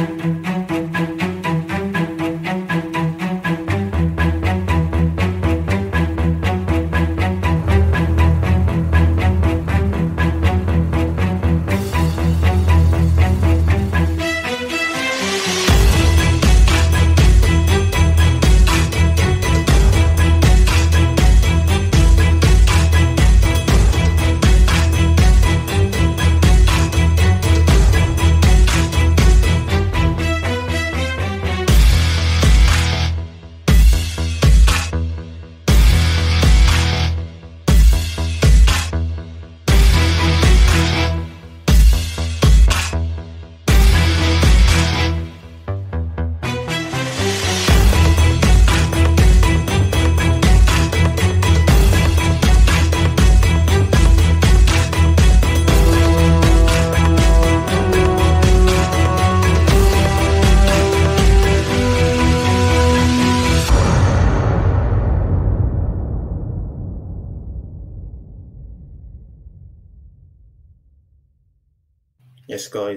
Yes,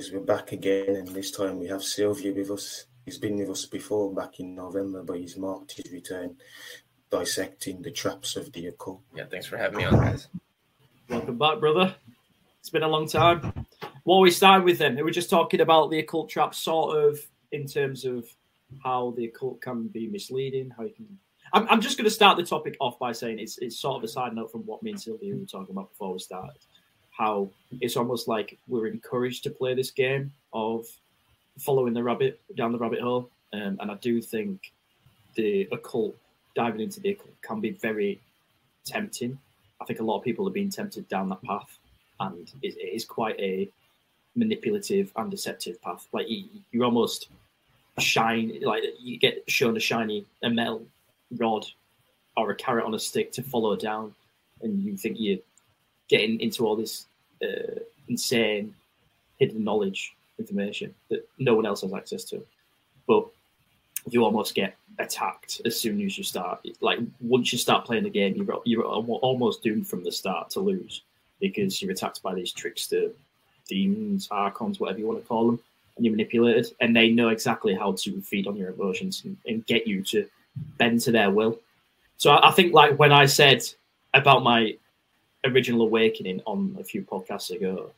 guys, we're back again, and this time we have Silviu with us. He's been with us before back in November, but he's marked his return dissecting the traps of the occult. Yeah, thanks for having me on, guys. Welcome back, brother. It's been a long time. What we started with then, we were just talking about the occult traps, sort of in terms of how the occult can be misleading, how you can. I'm, I'm just going to start the topic off by saying it's, it's sort of a side note from what me and Silviu were talking about before we started how it's almost like we're encouraged to play this game of following the rabbit down the rabbit hole. Um, and I do think the occult, diving into the occult, can be very tempting. I think a lot of people have been tempted down that path, and it, it is quite a manipulative and deceptive path. Like you, you almost shine, like you get shown a shiny a metal rod or a carrot on a stick to follow down, and you think you're getting into all this uh, insane hidden knowledge information that no one else has access to. But you almost get attacked as soon as you start. Like once you start playing the game, you're you're almost doomed from the start to lose because you're attacked by these trickster demons, archons, whatever you want to call them, and you're manipulated, and they know exactly how to feed on your emotions and, and get you to bend to their will. So I, I think, like when I said about my original awakening on a few podcasts ago,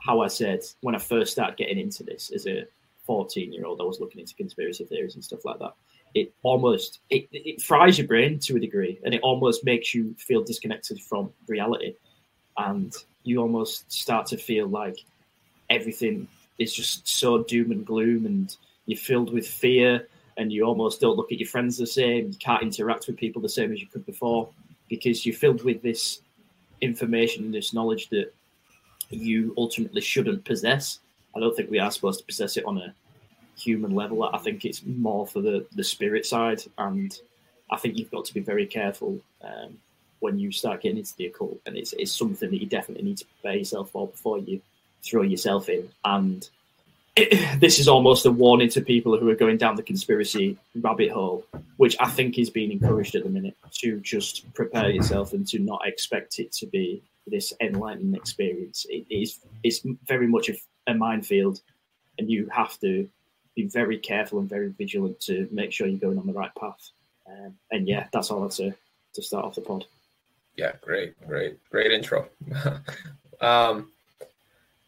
how I said when I first started getting into this as a 14 year old, I was looking into conspiracy theories and stuff like that. It almost it, it fries your brain to a degree, and it almost makes you feel disconnected from reality, and you almost start to feel like everything is just so doom and gloom, and you're filled with fear, and you almost don't look at your friends the same. You can't interact with people the same as you could before because you're filled with this information and this knowledge that you ultimately shouldn't possess. I don't think we are supposed to possess it on a human level. I think it's more for the, the spirit side. And I think you've got to be very careful um, when you start getting into the occult. And it's, it's something that you definitely need to prepare yourself for before you throw yourself in. And it, this is almost a warning to people who are going down the conspiracy rabbit hole, which I think is being encouraged at the minute to just prepare yourself and to not expect it to be this enlightening experience. It is it's very much a, a minefield, and you have to be very careful and very vigilant to make sure you're going on the right path. Um, and yeah, that's all I'd say to start off the pod. Yeah, great, great, great intro. um,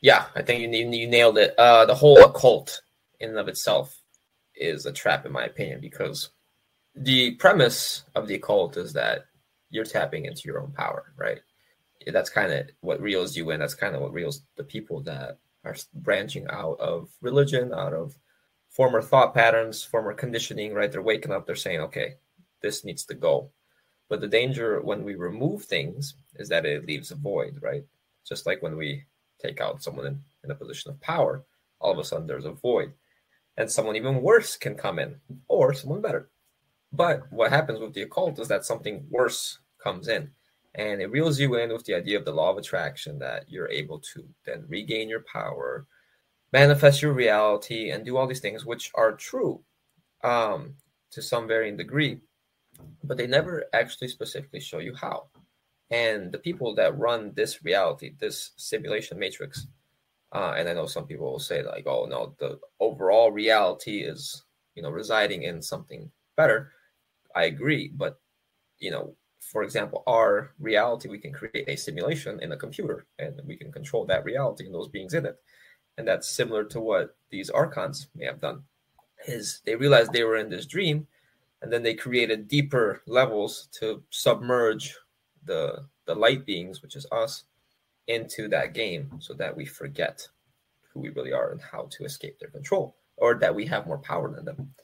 yeah, I think you you nailed it. Uh, the whole occult in and of itself is a trap, in my opinion, because the premise of the occult is that you're tapping into your own power, right? That's kind of what reels you in. That's kind of what reels the people that are branching out of religion, out of former thought patterns, former conditioning, right? They're waking up, they're saying, okay, this needs to go. But the danger when we remove things is that it leaves a void, right? Just like when we take out someone in, in a position of power, all of a sudden there's a void. And someone even worse can come in, or someone better. But what happens with the occult is that something worse comes in and it reels you in with the idea of the law of attraction that you're able to then regain your power, manifest your reality, and do all these things, which are true um, to some varying degree, but they never actually specifically show you how. And the people that run this reality, this simulation matrix, Uh, and I know some people will say like, "Oh no, the overall reality is you know residing in something better." I agree, but you know, for example, our reality we can create a simulation in a computer, and we can control that reality and those beings in it, and that's similar to what these archons may have done. Is they realized they were in this dream, and then they created deeper levels to submerge the the light beings, which is us, into that game so that we forget who we really are and how to escape their control or that we have more power than them.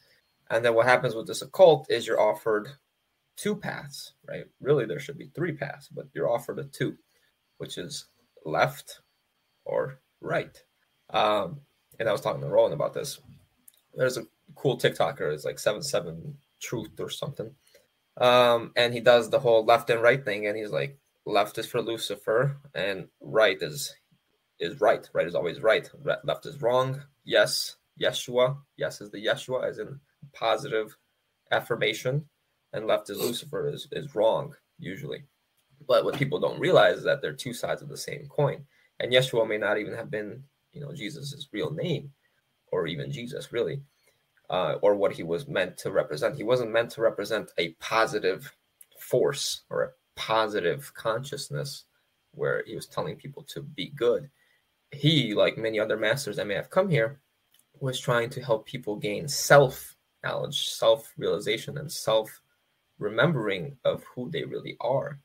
And then what happens with this occult is you're offered two paths, right? Really, there should be three paths, but you're offered a two, which is left or right. Um, and I was talking to Roland about this. There's a cool TikToker, it's like seven seven truth or something. Um, and he does the whole left and right thing, and he's like, left is for Lucifer and right is is right. Right is always right. Left is wrong. Yes, Yeshua. Yes is the Yeshua as in positive affirmation, and left is Lucifer is is wrong usually. But what people don't realize is that they're two sides of the same coin. And Yeshua may not even have been, you know, Jesus's real name, or even Jesus really, uh, or what he was meant to represent. He wasn't meant to represent a positive force or a positive consciousness where he was telling people to be good. He, like many other masters that may have come here, was trying to help people gain self knowledge, self realization, and self remembering of who they really are.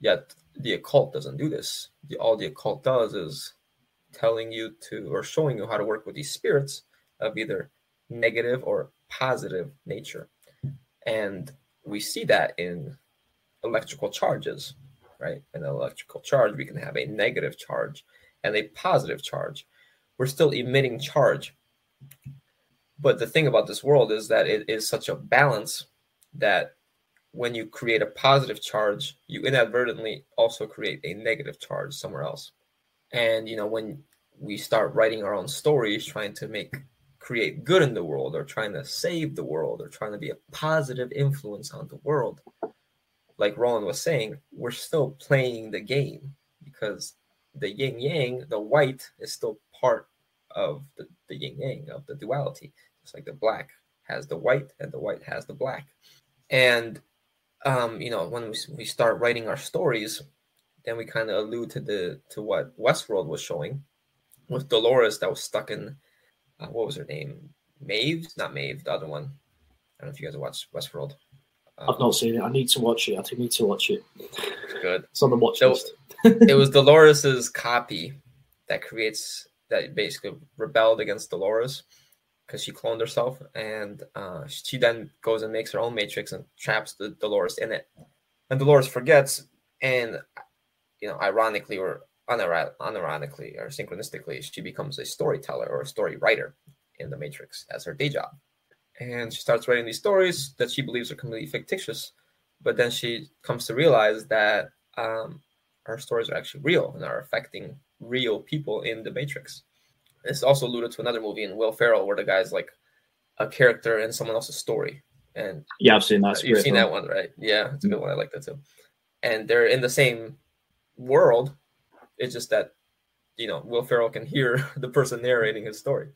Yet the occult doesn't do this. The, all the occult does is telling you to or showing you how to work with these spirits of either negative or positive nature. And we see that in electrical charges, right? An electrical charge, we can have a negative charge and a positive charge. We're still emitting charge. But the thing about this world is that it is such a balance that when you create a positive charge, you inadvertently also create a negative charge somewhere else. And you know, when we start writing our own stories, trying to make create good in the world or trying to save the world or trying to be a positive influence on the world, like Roland was saying, we're still playing the game because the yin yang, the white, is still part of the, the yin yang of the duality. It's like the black has the white and the white has the black. And um, you know, when we, we start writing our stories, then we kind of allude to the to what Westworld was showing with Dolores that was stuck in uh, what was her name? Maeve, not Maeve, the other one. I don't know if you guys have watched Westworld. Um, I've not seen it. I need to watch it. I think I need to watch it. It's good. It's on the watch so, list. it was Dolores's copy that creates that basically rebelled against Dolores because she cloned herself, and uh, she then goes and makes her own matrix and traps the Dolores in it. And Dolores forgets, and you know, ironically or unironically or synchronistically, she becomes a storyteller or a story writer in the Matrix as her day job and she starts writing these stories that she believes are completely fictitious. But then she comes to realize that um, her stories are actually real and are affecting real people in the Matrix. It's also alluded to another movie in Will Ferrell where the guy's like a character in someone else's story. And yeah, I've seen that. You've seen that one, right? Yeah, it's a good one. I like that too. And they're in the same world. It's just that you know Will Ferrell can hear the person narrating his story.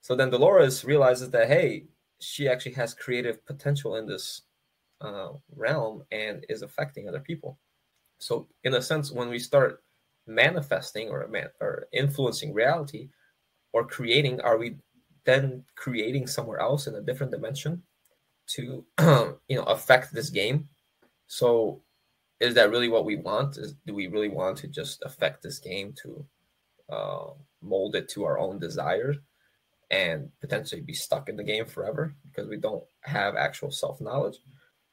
So then Dolores realizes that hey, she actually has creative potential in this uh, realm and is affecting other people. So, in a sense, when we start manifesting or man- or influencing reality or creating, are we then creating somewhere else in a different dimension to you know affect this game? So, is that really what we want? Is do we really want to just affect this game to uh, mold it to our own desires? and potentially be stuck in the game forever because we don't have actual self knowledge?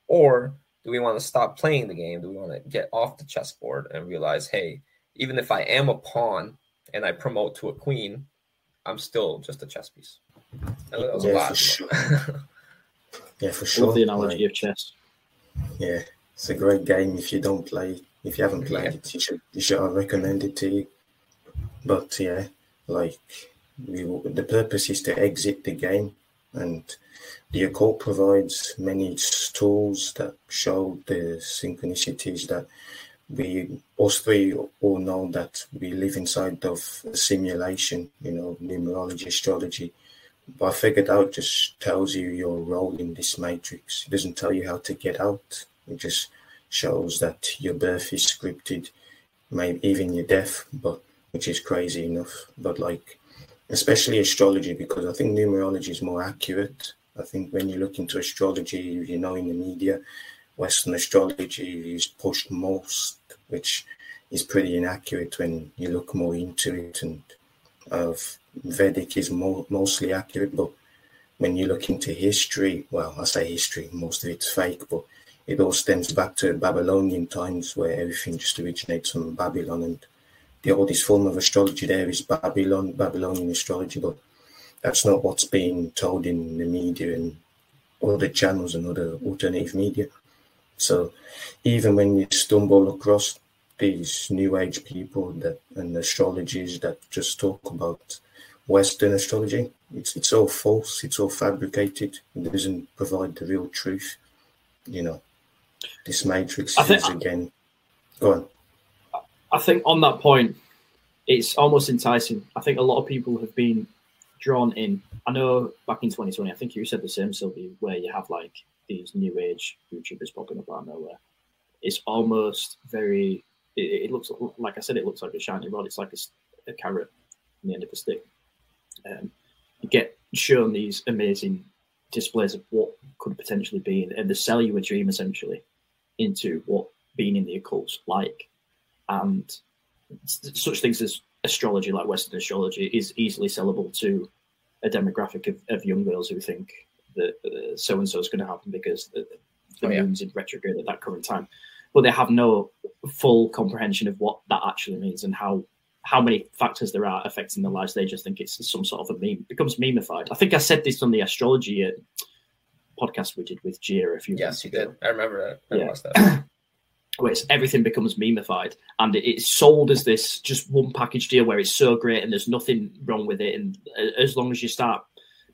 Or do we want to stop playing the game? Do we want to get off the chessboard and realize, hey, even if I am a pawn and I promote to a queen, I'm still just a chess piece? That was yeah, a lot. For sure. yeah, for sure. Love the analogy like, of chess. Yeah, it's a great game if you don't play. If you haven't played yeah. it, you should you should recommend it to you. But yeah, like we, the purpose is to exit the game, and the occult provides many tools that show the synchronicities that we us three all know that we live inside of a simulation, you know, numerology, astrology. But I figured out just tells you your role in this matrix. It doesn't tell you how to get out. It just shows that your birth is scripted, maybe even your death, but which is crazy enough. But like especially astrology, because I think numerology is more accurate. I think when you look into astrology, you know, in the media, Western astrology is pushed most, which is pretty inaccurate when you look more into it. And uh, Vedic is more, mostly accurate, but when you look into history, well, I say history, most of it's fake, but it all stems back to Babylonian times where everything just originates from Babylon and the oldest form of astrology there is Babylon, Babylonian astrology, but that's not what's being told in the media and other channels and other alternative media. So even when you stumble across these new age people that and astrologies that just talk about Western astrology, it's it's all false, it's all fabricated, it doesn't provide the real truth. You know. This matrix I think, is again go on. I think on that point, it's almost enticing. I think a lot of people have been drawn in. I know back in 2020, I think you said the same, Sylvie, where you have like these new age YouTubers popping up out of nowhere. It's almost very. It, it, looks like I said. It looks like a shiny rod. It's like a, a carrot in the end of a stick. Um, you get shown these amazing displays of what could potentially be, and they sell you a dream essentially into what being in the occult's like. And such things as astrology, like Western astrology, is easily sellable to a demographic of, of young girls who think that so and so is going to happen because the, the oh, yeah. moon's in retrograde at that current time. But they have no full comprehension of what that actually means and how how many factors there are affecting their lives. They just think it's some sort of a meme. It becomes memeified. I think I said this on the astrology podcast we did with Jira a few yes, you ago. did. I remember that. I yeah. that. where everything becomes memeified and it's sold as this just one package deal where it's so great and there's nothing wrong with it. And as long as you start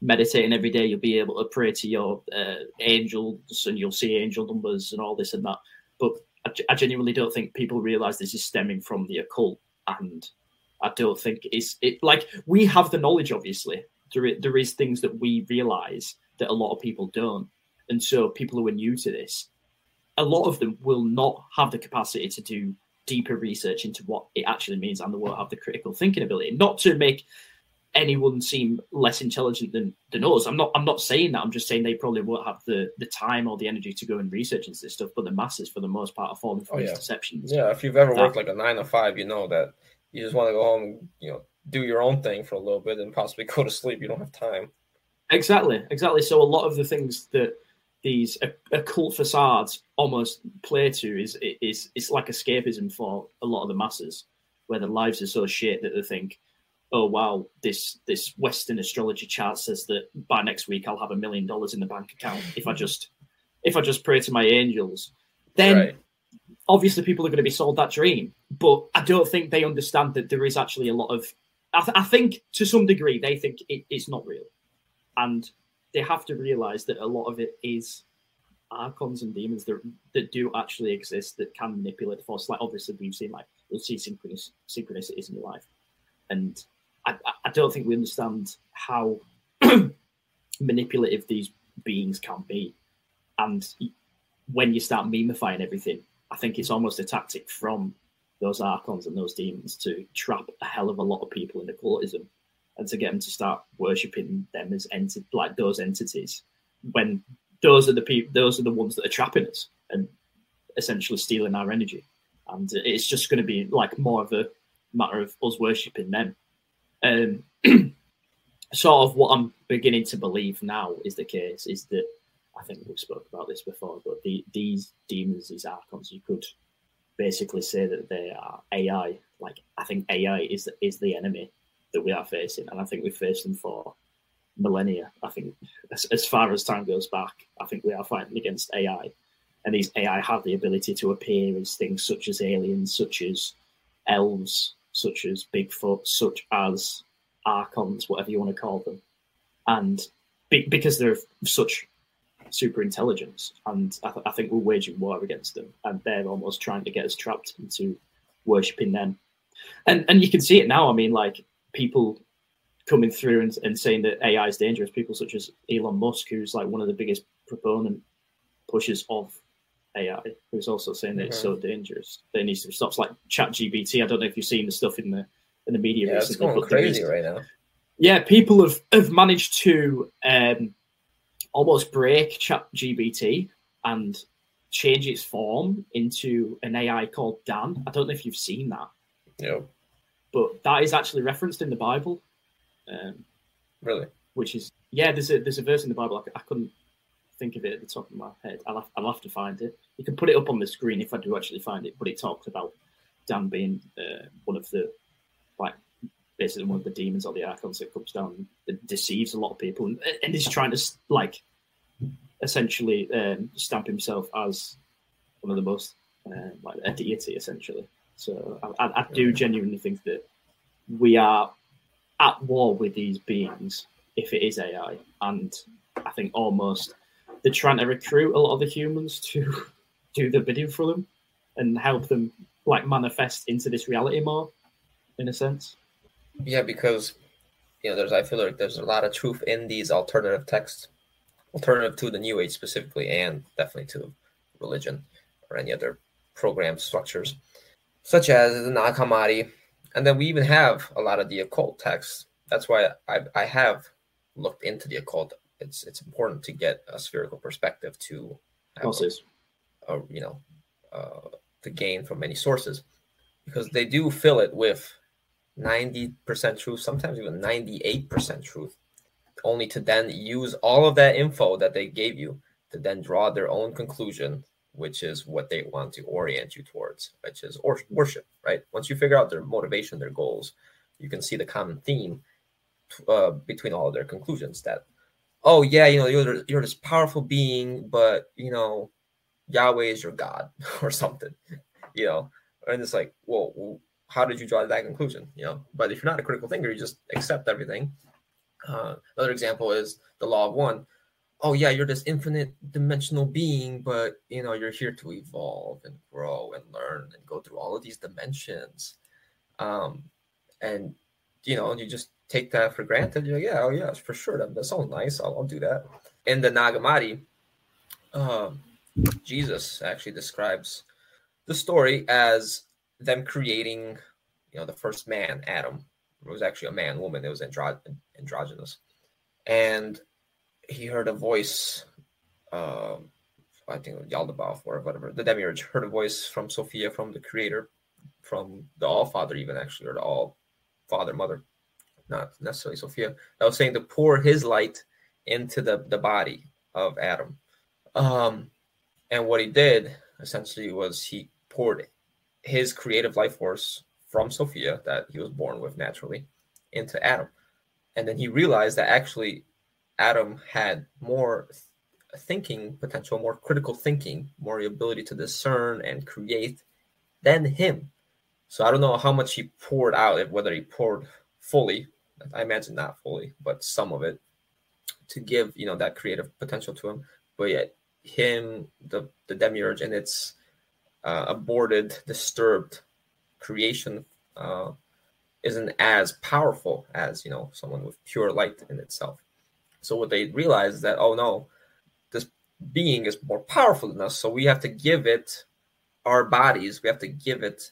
meditating every day, you'll be able to pray to your uh, angels and you'll see angel numbers and all this and that. But I, I genuinely don't think people realize this is stemming from the occult. And I don't think it's it like we have the knowledge, obviously. There, there is things that we realize that a lot of people don't. And so people who are new to this, a lot of them will not have the capacity to do deeper research into what it actually means and they won't have the critical thinking ability. Not to make anyone seem less intelligent than, than us. I'm not I'm not saying that. I'm just saying they probably won't have the, the time or the energy to go and research into this stuff, but the masses for the most part are falling for oh, these yeah. deceptions. Yeah, if you've ever that, worked like a nine to five, you know that you just want to go home, you know, do your own thing for a little bit and possibly go to sleep. You don't have time. Exactly, exactly. So a lot of the things that these occult facades almost play to is is it's like escapism for a lot of the masses, where their lives are so shit that they think, oh wow, this this Western astrology chart says that by next week I'll have a million dollars in the bank account if I just if I just pray to my angels. Then right. obviously people are going to be sold that dream, but I don't think they understand that there is actually a lot of. I, th- I think to some degree they think it, it's not real and they have to realize that a lot of it is archons and demons that, that do actually exist that can manipulate the force. Like obviously we've seen like you'll see synchronous synchronicities in your life, and I, I don't think we understand how manipulative these beings can be. And when you start memifying everything, I think it's almost a tactic from those archons and those demons to trap a hell of a lot of people in occultism and to get them to start worshiping them as enti- like those entities when those are the people those are the ones that are trapping us and essentially stealing our energy. And it's just going to be like more of a matter of us worshipping them. Um sort of what i'm beginning to believe now is the case is that i think we've spoke about this before but the, these demons these archons you could basically say that they are ai like i think ai is is the enemy that we are facing, and I think we've faced them for millennia. I think as, as far as time goes back, I think we are fighting against AI, and these AI have the ability to appear as things such as aliens, such as elves, such as Bigfoot, such as archons, whatever you want to call them, and be, because they're such super intelligence, and I, th- I, think we're waging war against them, and they're almost trying to get us trapped into worshiping them. And and you can see it now. I mean, like people coming through and, and saying that AI is dangerous. People such as Elon Musk, who's like one of the biggest proponent pushers of AI, who's also saying that mm-hmm. it's so dangerous that it needs to stop. It's like ChatGPT. I don't know if you've seen the stuff in the in the media yeah, recently. It's going crazy right now. Yeah, people have, have managed to um, almost break ChatGPT and change its form into an AI called Dan. I don't know if you've seen that. Yeah. But that is actually referenced in the Bible. Um, really? Which is yeah. There's a there's a verse in the Bible. I, I couldn't think of it at the top of my head. I'll have, I'll have to find it. You can put it up on the screen if I do actually find it. But it talks about Dan being uh, one of the like basically one of the demons or the archons that comes down and deceives a lot of people and, and is trying to like essentially um, stamp himself as one of the most uh, like a deity essentially. So I, I, do genuinely think that we are at war with these beings if it is AI, and I think almost they're trying to recruit a lot of the humans to do the bidding for them and help them like manifest into this reality more, in a sense. Yeah, because you know, there's I feel like there's a lot of truth in these alternative texts, alternative to the New Age specifically, and definitely to religion or any other program structures, such as the Nag Hammadi. And then we even have a lot of the occult texts. That's why I, I have looked into the occult it's it's important to get a spherical perspective to have a, a, you know uh, to gain from many sources because they do fill it with 90% truth sometimes even 98% truth only to then use all of that info that they gave you to then draw their own conclusion which is what they want to orient you towards which is or- worship right once you figure out their motivation their goals you can see the common theme uh, between all of their conclusions that oh yeah, you know, you're you're this powerful being, but you know, Yahweh is your God or something, you know. And it's like, well, how did you draw that conclusion? You know, but if you're not a critical thinker, you just accept everything. Uh, another example is the law of one. Oh yeah, you're this infinite dimensional being, but you know, you're here to evolve and grow and learn and go through all of these dimensions. Um, and you know, you just take that for granted. You're like, yeah, oh yeah, for sure. That, that sounds nice. I'll, I'll do that. In the Nag Hammadi, um, Jesus actually describes the story as them creating, you know, the first man, Adam. It was actually a man, woman. It was andro- androgynous, and he heard a voice. Uh, I think Yaldabaoth or whatever the demiurge heard a voice from Sophia, from the Creator, from the All Father, even actually, or the All Father, Mother, not necessarily Sophia. That was saying to pour his light into the, the body of Adam. Um, and what he did essentially was he poured his creative life force from Sophia that he was born with naturally into Adam. And then he realized that actually Adam had more thinking potential, more critical thinking, more ability to discern and create than him. So I don't know how much he poured out, whether he poured fully I imagine not fully, but some of it to give you know that creative potential to him. But yet him, the the demiurge, and its uh, aborted, disturbed creation uh, isn't as powerful as you know someone with pure light in itself. So what they realize is that oh no, this being is more powerful than us, so we have to give it our bodies. We have to give it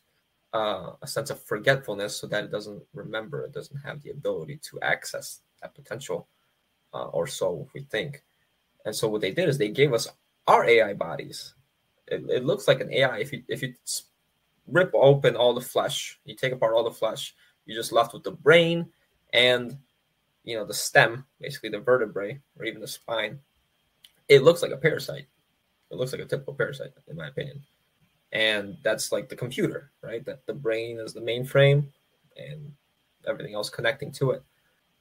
uh, a sense of forgetfulness so that it doesn't remember, it doesn't have the ability to access that potential, uh, or so we think. And so what they did is they gave us our AI bodies. It, it looks like an AI. If you if you rip open all the flesh, you take apart all the flesh, you're just left with the brain and you know the stem, basically the vertebrae or even the spine. It looks like a parasite. It looks like a typical parasite, in my opinion and that's like the computer right that the brain is the mainframe and everything else connecting to it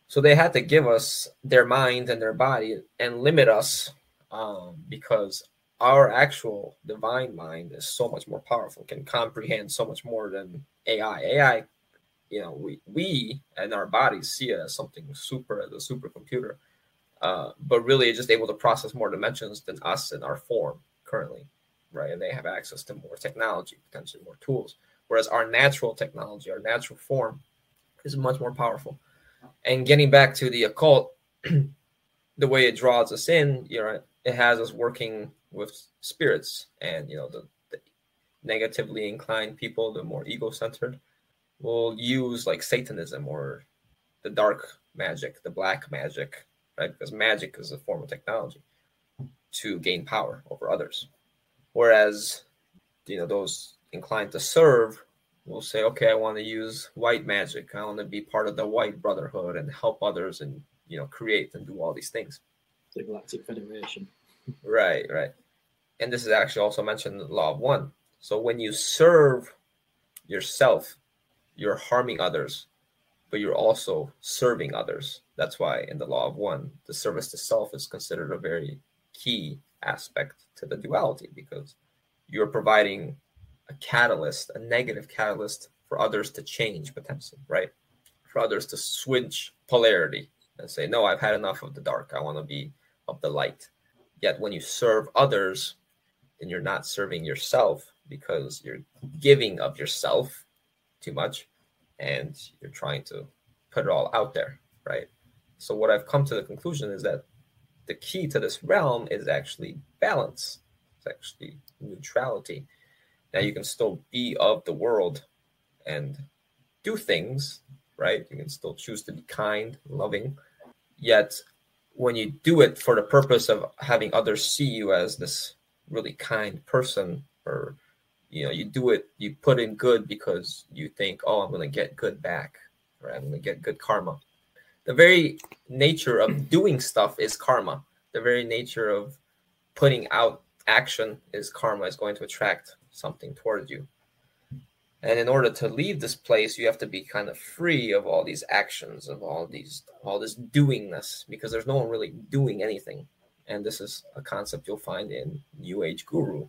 so they had to give us their mind and their body and limit us um, because our actual divine mind is so much more powerful can comprehend so much more than ai ai you know we we and our bodies see it as something super as a supercomputer uh, but really it's just able to process more dimensions than us in our form currently, right? And they have access to more technology, potentially more tools. Whereas our natural technology, our natural form, is much more powerful. And getting back to the occult, the way it draws us in, you know, it has us working with spirits, and you know, the, the negatively inclined people, the more ego-centered, will use like Satanism or the dark magic, the black magic, right? Because magic is a form of technology to gain power over others. Whereas, you know, those inclined to serve will say, okay, I want to use white magic. I want to be part of the white brotherhood and help others and, you know, create and do all these things. The Galactic Federation. right, right. And this is actually also mentioned in the Law of One. So when you serve yourself, you're harming others but you're also serving others. That's why in the law of one, the service to self is considered a very key aspect to the duality because you're providing a catalyst, a negative catalyst for others to change potentially, right? For others to switch polarity and say, no, I've had enough of the dark. I want to be of the light. Yet when you serve others, then you're not serving yourself because you're giving of yourself too much and you're trying to put it all out there, right? So what I've come to the conclusion is that the key to this realm is actually balance. It's actually neutrality. Now you can still be of the world and do things, right? You can still choose to be kind, loving. Yet when you do it for the purpose of having others see you as this really kind person or you know you do it you put in good because you think oh i'm going to get good back or i'm going to get good karma. The very nature of doing stuff is karma. The very nature of putting out action is karma is going to attract something towards you. And in order to leave this place you have to be kind of free of all these actions of all these all this doingness because there's no one really doing anything. And this is a concept you'll find in new age guru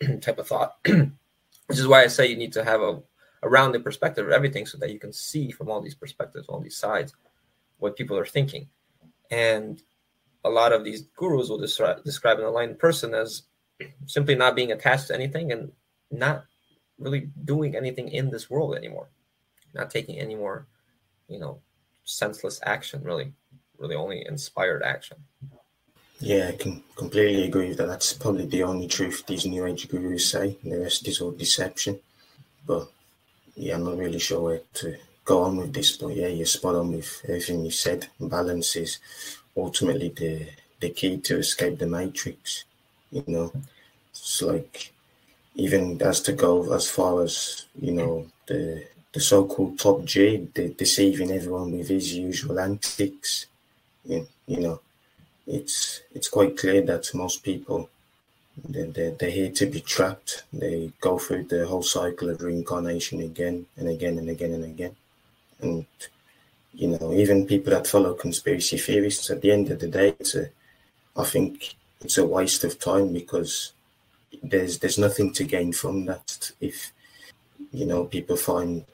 type of thought, which is why I say you need to have a, a rounded perspective of everything so that you can see from all these perspectives, all these sides, what people are thinking. And a lot of these gurus will describe, describe an aligned person as simply not being attached to anything and not really doing anything in this world anymore, not taking any more, you know, senseless action, really, really only inspired action. Yeah, I can completely agree with that. That's probably the only truth these New Age gurus say. The rest is all deception. But yeah, I'm not really sure where to go on with this. But yeah, you're spot on with everything you said. Balance is ultimately the the key to escape the matrix. You know, it's like even as to go as far as you know the the so-called top G, the deceiving everyone with his usual antics. You, you know, it's it's quite clear that most people they're, they're, they're here to be trapped. They go through the whole cycle of reincarnation again and again and again and again. And you know, even people that follow conspiracy theorists, at the end of the day, it's a, I think it's a waste of time because there's there's nothing to gain from that. If you know, people find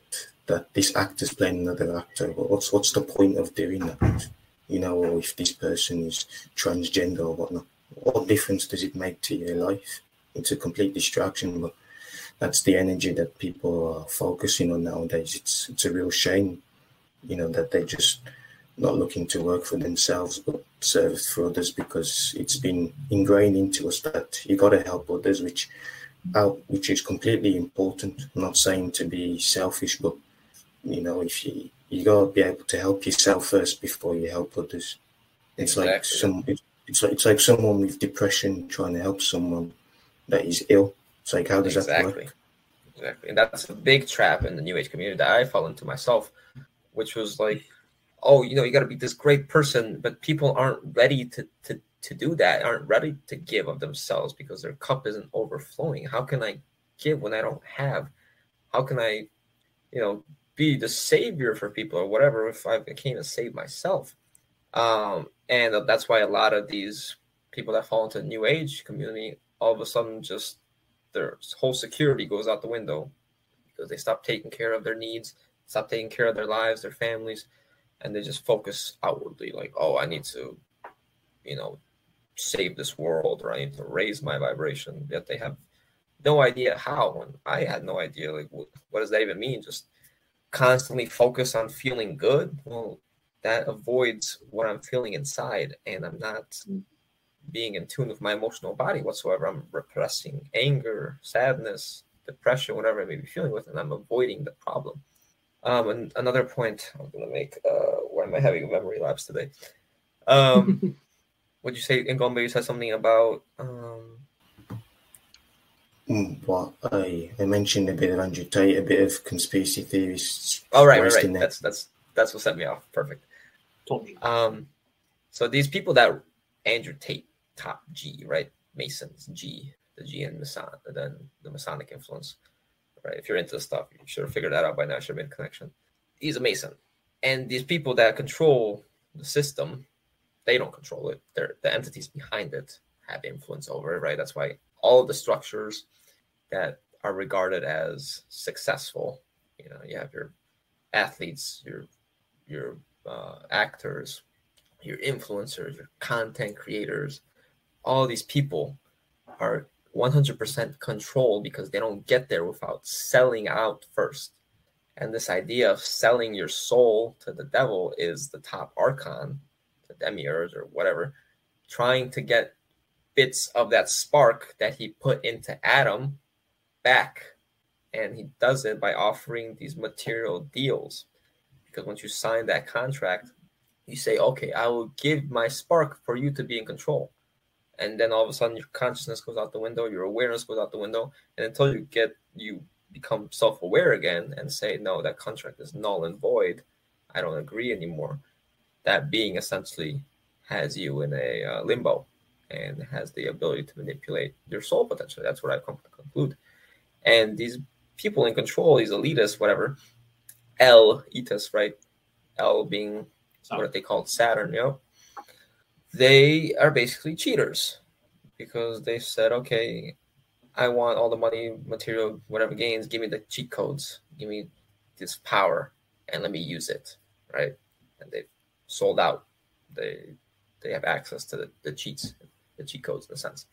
that this actor's playing another actor, what's what's the point of doing that? You know, or if this person is transgender or whatnot. What difference does it make to your life? It's a complete distraction, but that's the energy that people are focusing on nowadays. It's it's a real shame, you know, that they're just not looking to work for themselves but serve for others because it's been ingrained into us that you got to help others, which out which is completely important. I'm not saying to be selfish, but you know, if you you gotta be able to help yourself first before you help others. It's exactly. like some it's, it's like it's like someone with depression trying to help someone that is ill. It's like how does exactly. that work? Exactly. And that's a big trap in the new age community that I fell into myself, which was like, oh, you know, you gotta be this great person, but people aren't ready to to to do that, aren't ready to give of themselves because their cup isn't overflowing. How can I give when I don't have? How can I, you know, be the savior for people or whatever if I can't even save myself. Um, and that's why a lot of these people that fall into the new age community all of a sudden just their whole security goes out the window because they stop taking care of their needs, stop taking care of their lives, their families, and they just focus outwardly like, oh, I need to you know, save this world or I need to raise my vibration. Yet they have no idea how. And I had no idea like what, what does that even mean? Just constantly focus on feeling good. Well, that avoids what I'm feeling inside, and I'm not being in tune with my emotional body whatsoever. I'm repressing anger, sadness, depression, whatever I may be feeling with, and I'm avoiding the problem. Um, and another point I'm going to make. Uh, why am I having a memory lapse today? Um, would you say Ngombe? You said something about. Um... Mm, what I I mentioned a bit of Andrew Tate, a bit of conspiracy theories. Oh right, right, right. That's that's that's what set me off. Perfect. Totally. Um, so these people that Andrew Tate, top G, right? Masons, G, the G and Mason, then the Masonic influence, right? If you're into this stuff, you should have figured that out by now. Should have made a connection. He's a Mason, and these people that control the system, they don't control it. They're the entities behind it have influence over it, right? That's why all of the structures that are regarded as successful, you know, you have your athletes, your your uh, actors, your influencers, your content creators, all these people are 100% controlled because they don't get there without selling out first. And this idea of selling your soul to the devil is the top archon, the demiurge or whatever, trying to get bits of that spark that he put into Adam back. And he does it by offering these material deals. Because once you sign that contract, you say, okay, I will give my spark for you to be in control and then all of a sudden your consciousness goes out the window your awareness goes out the window and until you get you become self-aware again and say no that contract is null and void i don't agree anymore that being essentially has you in a uh, limbo and has the ability to manipulate your soul potential that's what i come to conclude. And these people in control these elitists whatever l etus right? L being what they call saturn you know? They are basically cheaters because they said, okay, I want all the money, material, whatever gains, give me the cheat codes, give me this power, and let me use it, right? And they sold out. They they have access to the, the cheats, the cheat codes in a sense.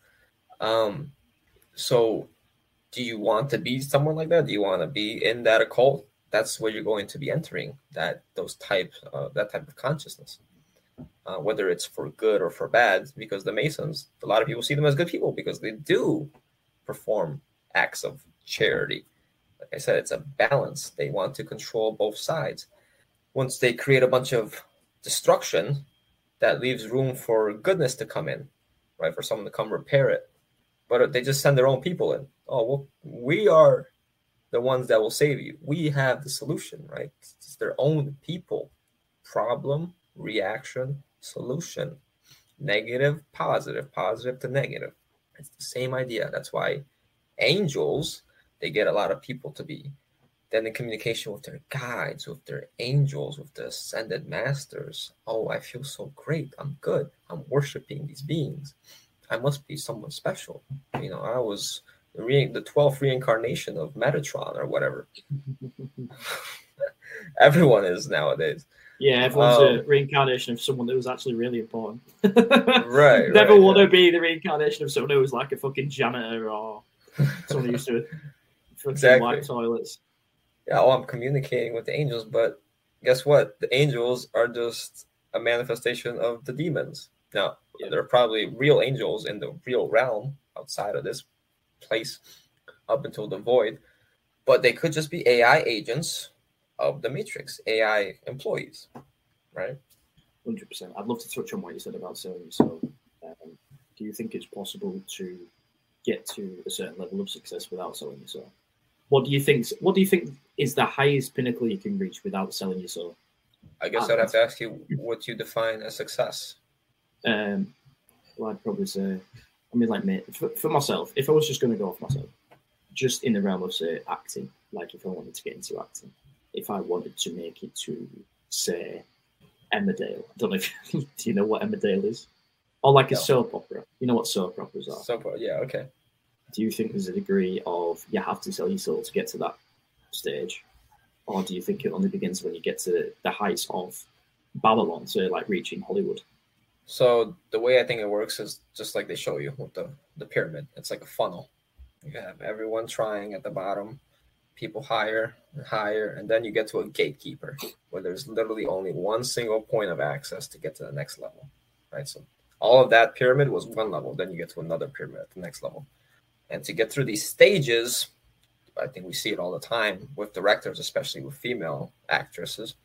Um, so do you want to be someone like that? Do you want to be in that occult? That's where you're going to be entering that those type uh, that type of consciousness uh, whether it's for good or for bad, because the Masons, a lot of people see them as good people because they do perform acts of charity. Like I said, it's a balance. They want to control both sides. Once they create a bunch of destruction, that leaves room for goodness to come in, right? For someone to come repair it. But uh, they just send their own people in. Oh, well, we are the ones that will save you. We have the solution, right? It's their own people. Problem, reaction, solution. Negative, positive, positive to negative. It's the same idea. That's why angels, they get a lot of people to be then in communication with their guides, with their angels, with the ascended masters. Oh, I feel so great. I'm good. I'm worshiping these beings. I must be someone special. You know, I was the, re- the 12th reincarnation of Metatron or whatever. Everyone is nowadays. Yeah, everyone's um, a reincarnation of someone that was actually really important. right. Never right, want yeah. to be the reincarnation of someone who was like a fucking janitor or someone who used to fucking Exactly. wipe toilets. Yeah, oh, I'm communicating with the angels, but guess what? The angels are just a manifestation of the demons. Now, Yeah. there are probably real angels in the real realm outside of this place up until the void, but they could just be AI agents of the Matrix, AI employees, right? Hundred percent. I'd love to touch on what you said about selling yourself. Um, do you think it's possible to get to a certain level of success without selling yourself? What do you think? What do you think is the highest pinnacle you can reach without selling your soul. I guess I'd have to ask you what you define as success. Um, well, I'd probably say, I mean, like me, for, for myself, if I was just going to go off myself, just in the realm of say acting, like if I wanted to get into acting, if I wanted to make it to say Emmerdale, I don't know if do you know what Emmerdale is, or like a soap opera. You know what soap operas are. Soap opera, yeah, okay. do you think there's a degree of you have to sell your soul to get to that stage, or do you think it only begins when you get to the heights of Babylon, so like reaching Hollywood? So the way I think it works is just like they show you with the, the pyramid. It's like a funnel. You have everyone trying at the bottom, people higher and higher, and then you get to a gatekeeper where there's literally only one single point of access to get to the next level. Right. So all of that pyramid was one level. Then you get to another pyramid at the next level. And to get through these stages, I think we see it all the time with directors, especially with female actresses.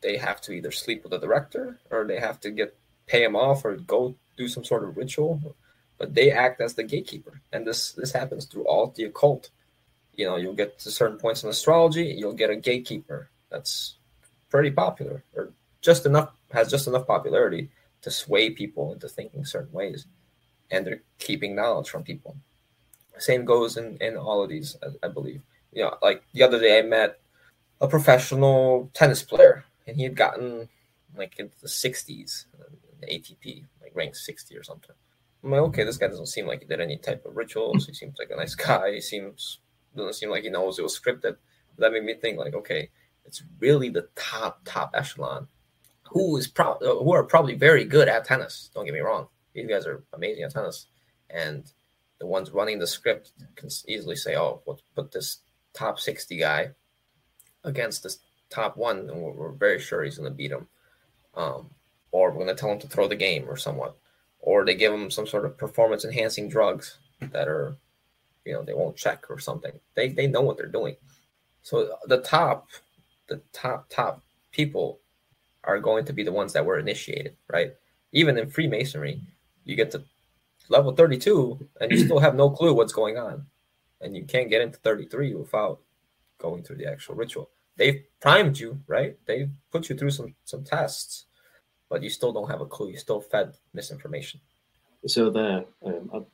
They have to either sleep with the director or they have to get pay him off or go do some sort of ritual. But they act as the gatekeeper, and this this happens through all the occult. You know, you'll get to certain points in astrology, you'll get a gatekeeper that's pretty popular or just enough has just enough popularity to sway people into thinking certain ways, and they're keeping knowledge from people. Same goes in in all of these, I, I believe. You know, like the other day, I met a professional tennis player, and he had gotten like into the 60s, the ATP, like ranked 60 or something. I'm like, okay, this guy doesn't seem like he did any type of rituals. He seems like a nice guy. He seems doesn't seem like he knows it was scripted. That made me think, like, okay, it's really the top top echelon, who is pro- who are probably very good at tennis. Don't get me wrong; these guys are amazing at tennis, and the ones running the script can easily say, "Oh, let's put this top sixty guy against this top one, and we're, we're very sure he's going to beat him." Um, or we're going to tell him to throw the game, or somewhat, or they give him some sort of performance enhancing drugs that are, you know, they won't check or something. They they know what they're doing. So the top, the top top people are going to be the ones that were initiated, right? Even in Freemasonry, you get to level 32 and you still have no clue what's going on. And you can't get into 33 without going through the actual ritual. They've primed you, right? They've put you through some some tests, but you still don't have a clue. You still fed misinformation. So there, um, I'd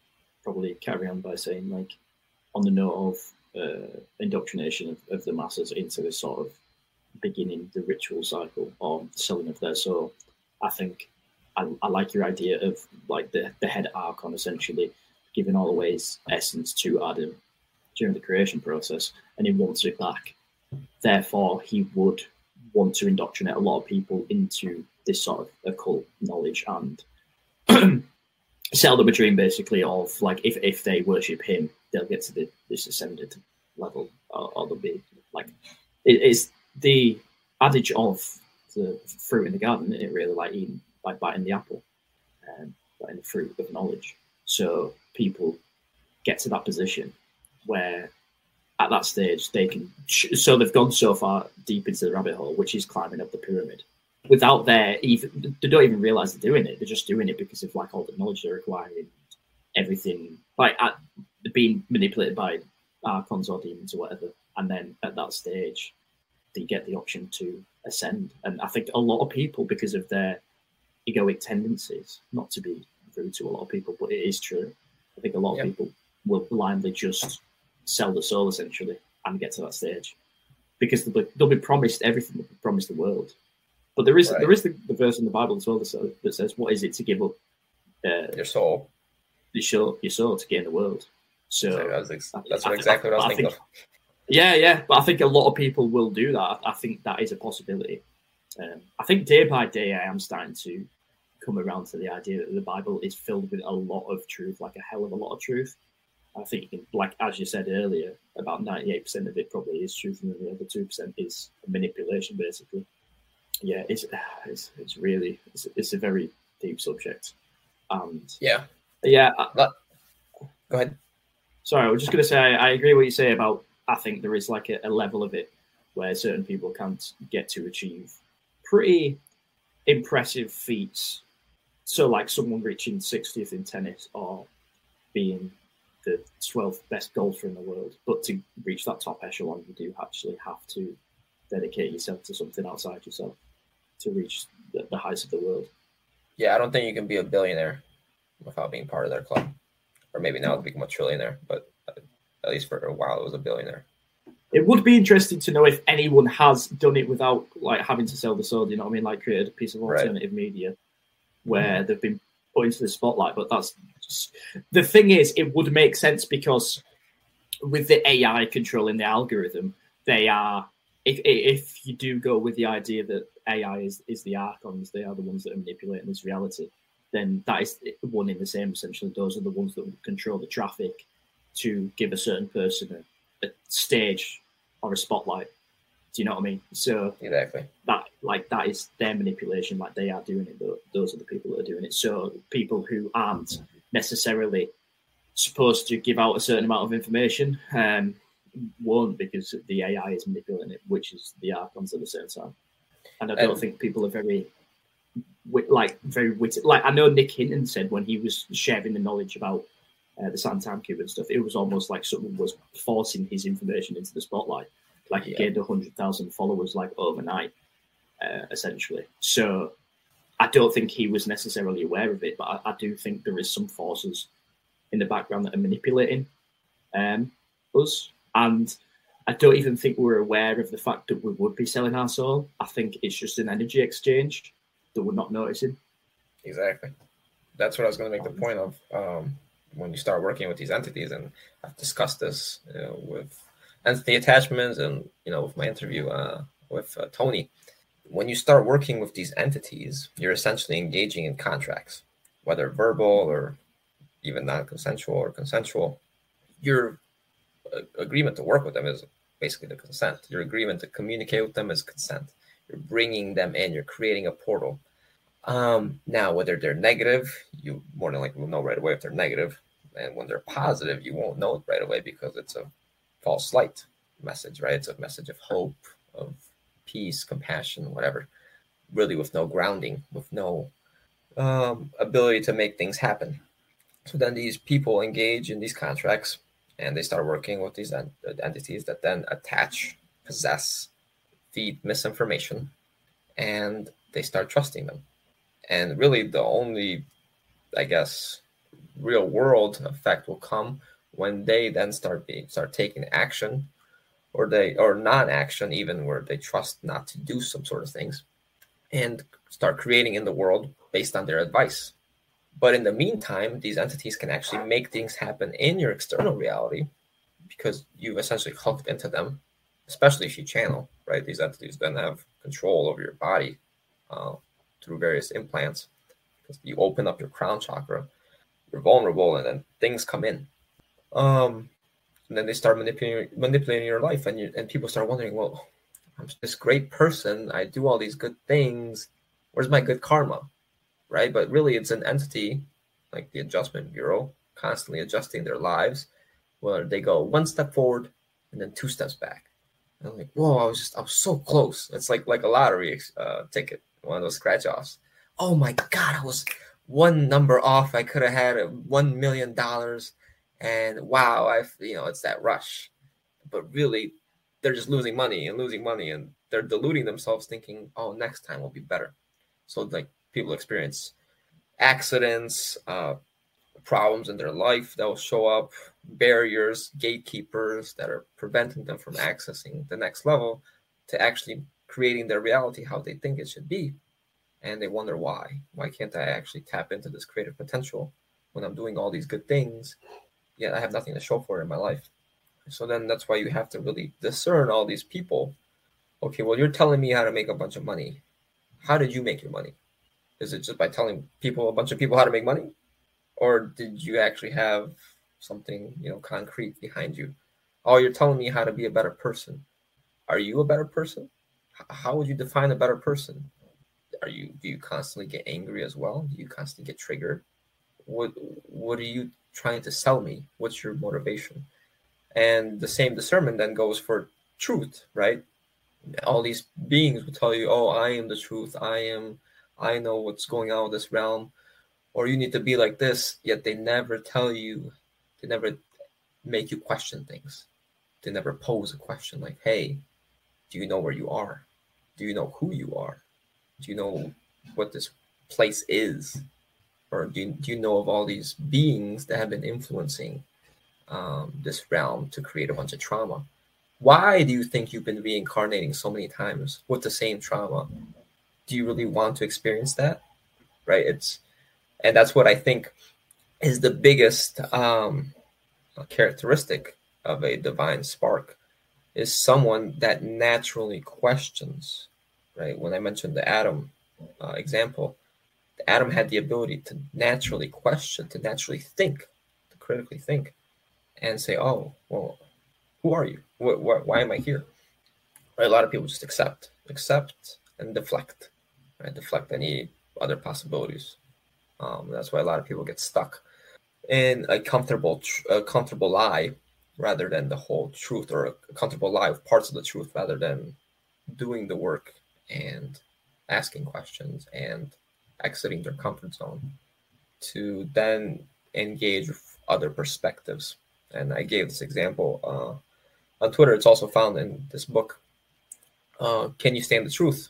probably carry on by saying, like, on the note of uh, indoctrination of, of the masses into this sort of beginning the ritual cycle or selling of their soul, I think I, I like your idea of like the, the head archon essentially giving all away his essence to Adam during the creation process, and he wants it back. Therefore, he would want to indoctrinate a lot of people into this sort of occult knowledge and sell them a dream basically of like if, if they worship him, they'll get to the, this ascended level, or, or they'll be like it is the adage of the fruit in the garden, it really like eating by biting the apple, um, biting the fruit of knowledge. So people get to that position where at that stage they can so they've gone so far deep into the rabbit hole which is climbing up the pyramid. Without their even they don't even realize they're doing it. They're just doing it because of like all the knowledge they're acquiring everything. Like at, being manipulated by archons or demons or whatever. And then at that stage they get the option to ascend. And i think a lot of people because of their egoic tendencies not to be rude to a lot of people but it is true. I think a lot of people will blindly just sell the soul essentially and get to that stage. Because they'll be, they'll be promised everything they'll be promised the world. But there is right. there is the, the, verse in the bible as well that, that says what is it to give up uh, your soul? your soul your soul to gain the world? So that's, that's I, exactly I, what i was I thinking think, yeah yeah but i think a lot of people will do that. I think that is a possibility um, i think day by day i am starting to come around to the idea that the bible is filled with a lot of truth like a hell of a lot of truth I think, can, like as you said earlier, about ninety-eight percent of it probably is truth, and the other two percent is manipulation, basically. Yeah, it's it's, it's really it's, it's a very deep subject, and yeah, yeah. go ahead. Sorry, I was just going to say I, I, agree what you say about. I think there is like a, a level of it where certain people can't get to achieve pretty impressive feats. So, like someone reaching 60th in tennis or being the 12th best golfer in the world. But to reach that top echelon, you do actually have to dedicate yourself to something outside yourself to reach the, the heights of the world. Yeah, I don't think you can be a billionaire without being part of their club. Or maybe now it's become a trillionaire, but at least for a while it was a billionaire. It would be interesting to know if anyone has done it without like having to sell the soul. You know what I mean? Like created a piece of alternative right. media where mm-hmm. they've been put into the spotlight. But that's just... the thing is, it would make sense because with the AI controlling the algorithm, they are if if you do go with the idea that AI is is the archons, they are the ones that are manipulating this reality, then that is one in the same. Essentially, those are the ones that control the traffic to give a certain person a, a stage or a spotlight. Do you know what I mean? So exactly that like that is their manipulation. Like they are doing it. But those are the people that are doing it. So people who aren't necessarily supposed to give out a certain amount of information um, won't because the AI is manipulating it, which is the archons at the same time. And I don't um, think people are very like very witty. Like I know Nick Hinton said when he was sharing the knowledge about uh, the Saturn Time Cube and stuff, it was almost like someone was forcing his information into the spotlight. Like he yeah. gained hundred thousand followers like overnight, uh, essentially. So I don't think he was necessarily aware of it, but I, I, do think there is some forces in the background that are manipulating um, us. And I don't even think we're aware of the fact that we would be selling our soul. I think it's just an energy exchange that we're not noticing. Exactly. That's what I was going to make the point of. Um, when you start working with these entities, and I've discussed this with entity attachments, and you know, with my interview uh, with uh, Tony. When you start working with these entities, you're essentially engaging in contracts, whether verbal or even non-consensual or consensual. Your uh, agreement to work with them is basically the consent. Your agreement to communicate with them is consent. You're bringing them in. You're creating a portal. Um, now, whether they're negative, you more than likely will know right away if they're negative, and when they're positive, you won't know it right away because it's a false light message, right? It's a message of hope, of peace, compassion, whatever. Really, with no grounding, with no um, ability to make things happen. So then these people engage in these contracts and they start working with these entities that then attach, possess, feed misinformation, and they start trusting them. And really, the only, I guess, real world effect will come when they then start being start taking action, or they or non-action even where they trust not to do some sort of things, and start creating in the world based on their advice. But in the meantime, these entities can actually make things happen in your external reality because you've essentially hooked into them, especially if you channel, right? These entities then have control over your body uh, through various implants because you open up your crown chakra, you're vulnerable, and then things come in. Um, and then they start manipulating manipulating your life, and you and people start wondering, well, I'm this great person, I do all these good things. Where's my good karma? Right? But really, it's an entity like the Adjustment Bureau constantly adjusting their lives, where they go one step forward and then two steps back. And I'm like, whoa, I was just, I was so close. It's like like a lottery uh, ticket, one of those scratch offs. Oh my God, I was one number off. I could have had one million dollars, and wow, I you know it's that rush. But really, they're just losing money and losing money, and they're deluding themselves, thinking, oh, next time will be better. So like people experience accidents, uh, problems in their life that will show up, barriers, gatekeepers that are preventing them from accessing the next level to actually creating their reality how they think it should be. And they wonder why. Why can't I actually tap into this creative potential when I'm doing all these good things, yet I have nothing to show for it in my life? So then that's why you have to really discern all these people. Okay, well, you're telling me how to make a bunch of money. How did you make your money? Is it just by telling people, a bunch of people, how to make money? Or did you actually have something, you know, concrete behind you? Oh, you're telling me how to be a better person. Are you a better person? How would you define a better person? Are you do you constantly get angry as well? Do you constantly get triggered? What what are you trying to sell me? What's your motivation? And the same discernment then goes for truth, right? All these beings will tell you, "Oh, I am the truth. I am. I know what's going on with this realm." or you need to be like this yet they never tell you they never make you question things they never pose a question like hey do you know where you are? Do you know who you are? Do you know what this place is? Or do you, do you know of all these beings that have been influencing um, this realm to create a bunch of trauma? Why do you think you've been reincarnating so many times with the same trauma? Do you really want to experience that? Right? It's and that's what I think is the biggest um, characteristic of a divine spark is someone that naturally questions, right? When I mentioned the Adam uh, example, Adam had the ability to naturally question, to naturally think, to critically think, and say, "Oh, well, who are you? Wh- wh- why am I here?" Right? A lot of people just accept, accept, and deflect, right? Deflect any other possibilities. Um, that's why a lot of people get stuck in a comfortable, a comfortable lie rather than the whole truth, or a comfortable lie with parts of the truth rather than doing the work and asking questions and exiting their comfort zone to then engage with other perspectives. And I gave this example uh, on Twitter. It's also found in this book, uh, Can You Stand the Truth?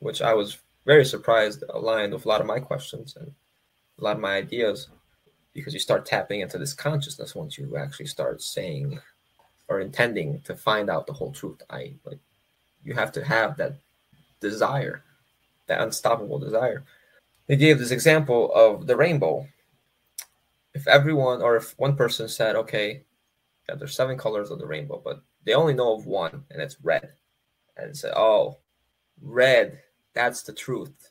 Which I was very surprised aligned with a lot of my questions and a lot of my ideas because you start tapping into this consciousness once you actually start saying or intending to find out the whole truth. I like you have to have that desire, that unstoppable desire. They gave this example of the rainbow. If everyone or if one person said, okay, yeah, there's seven colors of the rainbow, but they only know of one and it's red. And say, oh, red, that's the truth.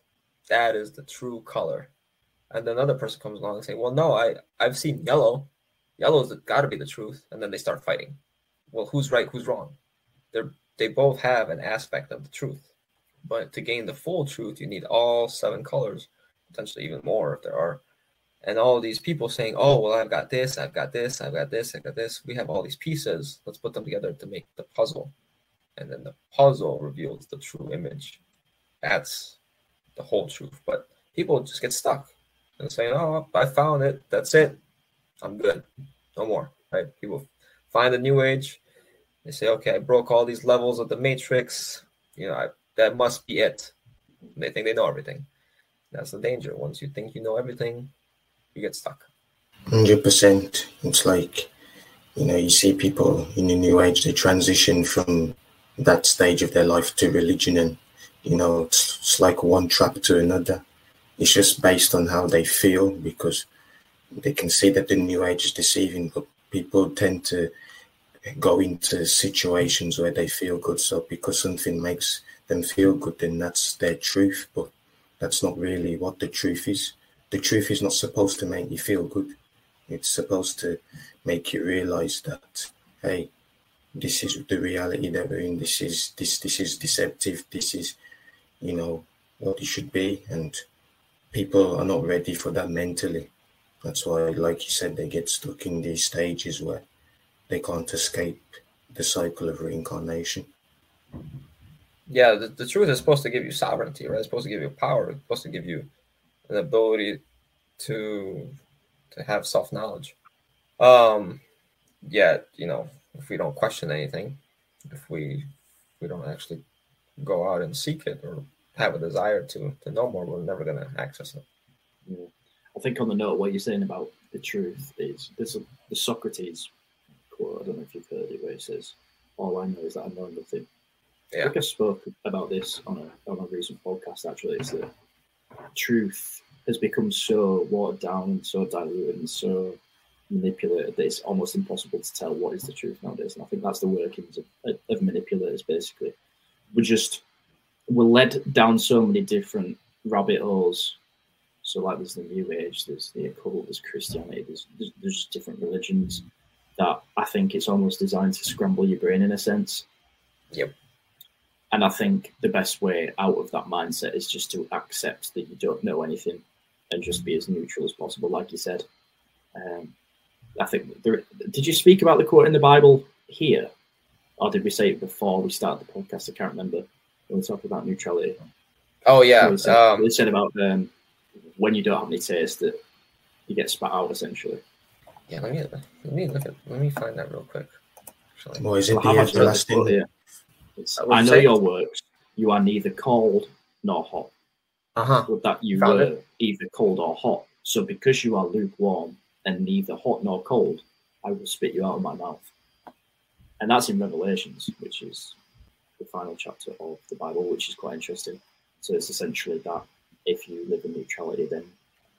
That is the true color. And another person comes along and say, well, no, I, I've seen yellow. Yellow's got to be the truth. And then they start fighting. Well, who's right? Who's wrong? They're, they both have an aspect of the truth. But to gain the full truth, you need all seven colors, potentially even more if there are. And all these people saying, oh, well, I've got this, I've got this, I've got this, I've got this. We have all these pieces. Let's put them together to make the puzzle. And then the puzzle reveals the true image. That's the whole truth. But people just get stuck and saying, "Oh, I found it. That's it. I'm good. No more." Right? People find the new age. They say, "Okay, I broke all these levels of the matrix. You know, I, that must be it." And they think they know everything. That's the danger. Once you think you know everything, you get stuck. Hundred percent. It's like you know, you see people in the new age. They transition from that stage of their life to religion, and you know, it's, it's like one trap to another it's just based on how they feel because they can see that the new age is deceiving, but people tend to go into situations where they feel good. So because something makes them feel good, then that's their truth. But that's not really what the truth is. The truth is not supposed to make you feel good. It's supposed to make you realize that, hey, this is the reality that we're in. This is this this is deceptive. This is, you know, what it should be. And people are not ready for that mentally. That's why, like you said, they get stuck in these stages where they can't escape the cycle of reincarnation. Yeah, the, the truth is supposed to give you sovereignty, right? It's supposed to give you power. It's supposed to give you an ability to to have self knowledge. Um, yeah, you know, if we don't question anything, if we we don't actually go out and seek it or have a desire to to know more, we're never going to access it. Yeah. I think on the note, what you're saying about the truth is this: the Socrates quote. I don't know if you've heard it, where it says, "All I know is that I know nothing." Yeah. I think I spoke about this on a on a recent podcast. Actually, is that truth has become so watered down and so diluted and so manipulated that it's almost impossible to tell what is the truth nowadays. And I think that's the workings of, of manipulators. Basically, we're just we're led down so many different rabbit holes. So, like, there's the New Age, there's the occult, there's Christianity, there's, there's, there's just different religions that I think it's almost designed to scramble your brain in a sense. Yep. And I think the best way out of that mindset is just to accept that you don't know anything and just be as neutral as possible, like you said. Um, I think there, did you speak about the quote in the Bible here, or did we say it before we started the podcast? I can't remember when we talk about neutrality. Oh yeah, They said, um, they said about um, when you don't have any taste that you get spat out essentially. yeah. Let me let me look at let me find that real quick. Actually, Or is it Well, the how much everlasting? quote here? I know say- your works. You are neither cold nor hot. uh huh. With that, you Found were either cold or hot. So because you are lukewarm and neither hot nor cold, I will spit you out of my mouth. And that's in Revelations, which is the final chapter of the Bible, which is quite interesting. So it's essentially that if you live in neutrality, then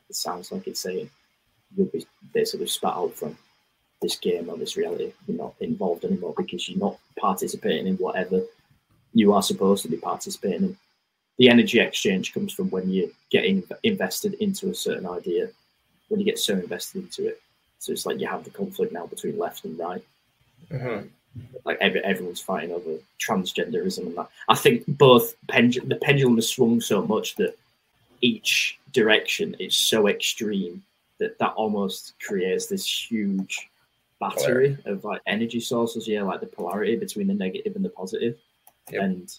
it sounds like it's saying you'll be basically spat out from. this game or this reality. You're not involved anymore because you're not participating in whatever you are supposed to be participating in. The energy exchange comes from when you're getting invested into a certain idea, when you get so invested into it. So it's like you have the conflict now between left and right. Mm-hmm. Like every, everyone's fighting over transgenderism and that. I think both pendulum, the pendulum has swung so much that each direction is so extreme that that almost creates this huge battery of like energy sources. Yeah, like the polarity between the negative and the positive. Yep. And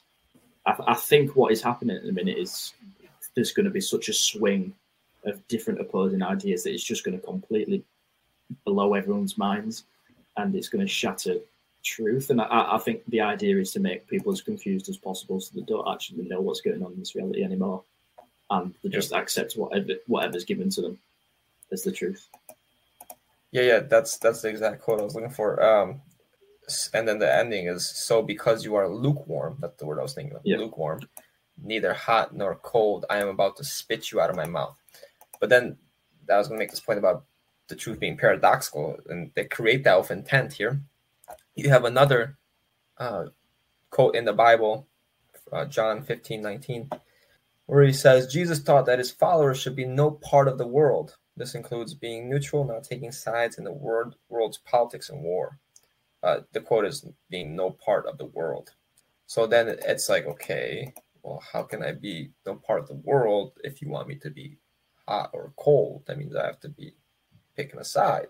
I, I think what is happening at the minute is there's going to be such a swing of different opposing ideas that it's just going to completely blow everyone's minds and it's going to shatter truth. And I, I think the idea is to make people as confused as possible so they don't actually know what's going on in this reality anymore. And they just accept whatever whatever's given to them as the truth. Yeah, yeah, that's that's the exact quote I was looking for. Um, and then the ending is so because you are lukewarm. That's the word I was thinking of. Yeah. Lukewarm, neither hot nor cold. I am about to spit you out of my mouth. But then I was going to make this point about the truth being paradoxical, and they create that with intent here. You have another uh, quote in the Bible, uh, John 15, 19, where he says, Jesus taught that his followers should be no part of the world. This includes being neutral, not taking sides in the world, world's politics and war. Uh, the quote is being no part of the world. So then it's like, okay, well, how can I be no part of the world if you want me to be hot or cold? That means I have to be picking a side.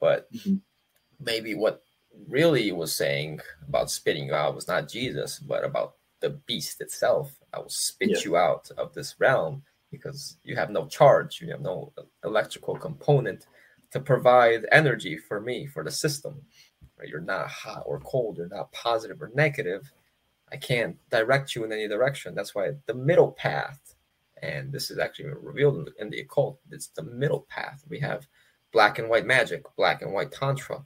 But Mhm. maybe what really was saying about spitting you out was not Jesus, but about the beast itself. I will spit Yeah. you out of this realm because you have no charge, you have no electrical component to provide energy for me, for the system. Right? You're not hot or cold, you're not positive or negative. I can't direct you in any direction. That's why the middle path, and this is actually revealed in the, in the occult, it's the middle path. We have black and white magic, black and white tantra.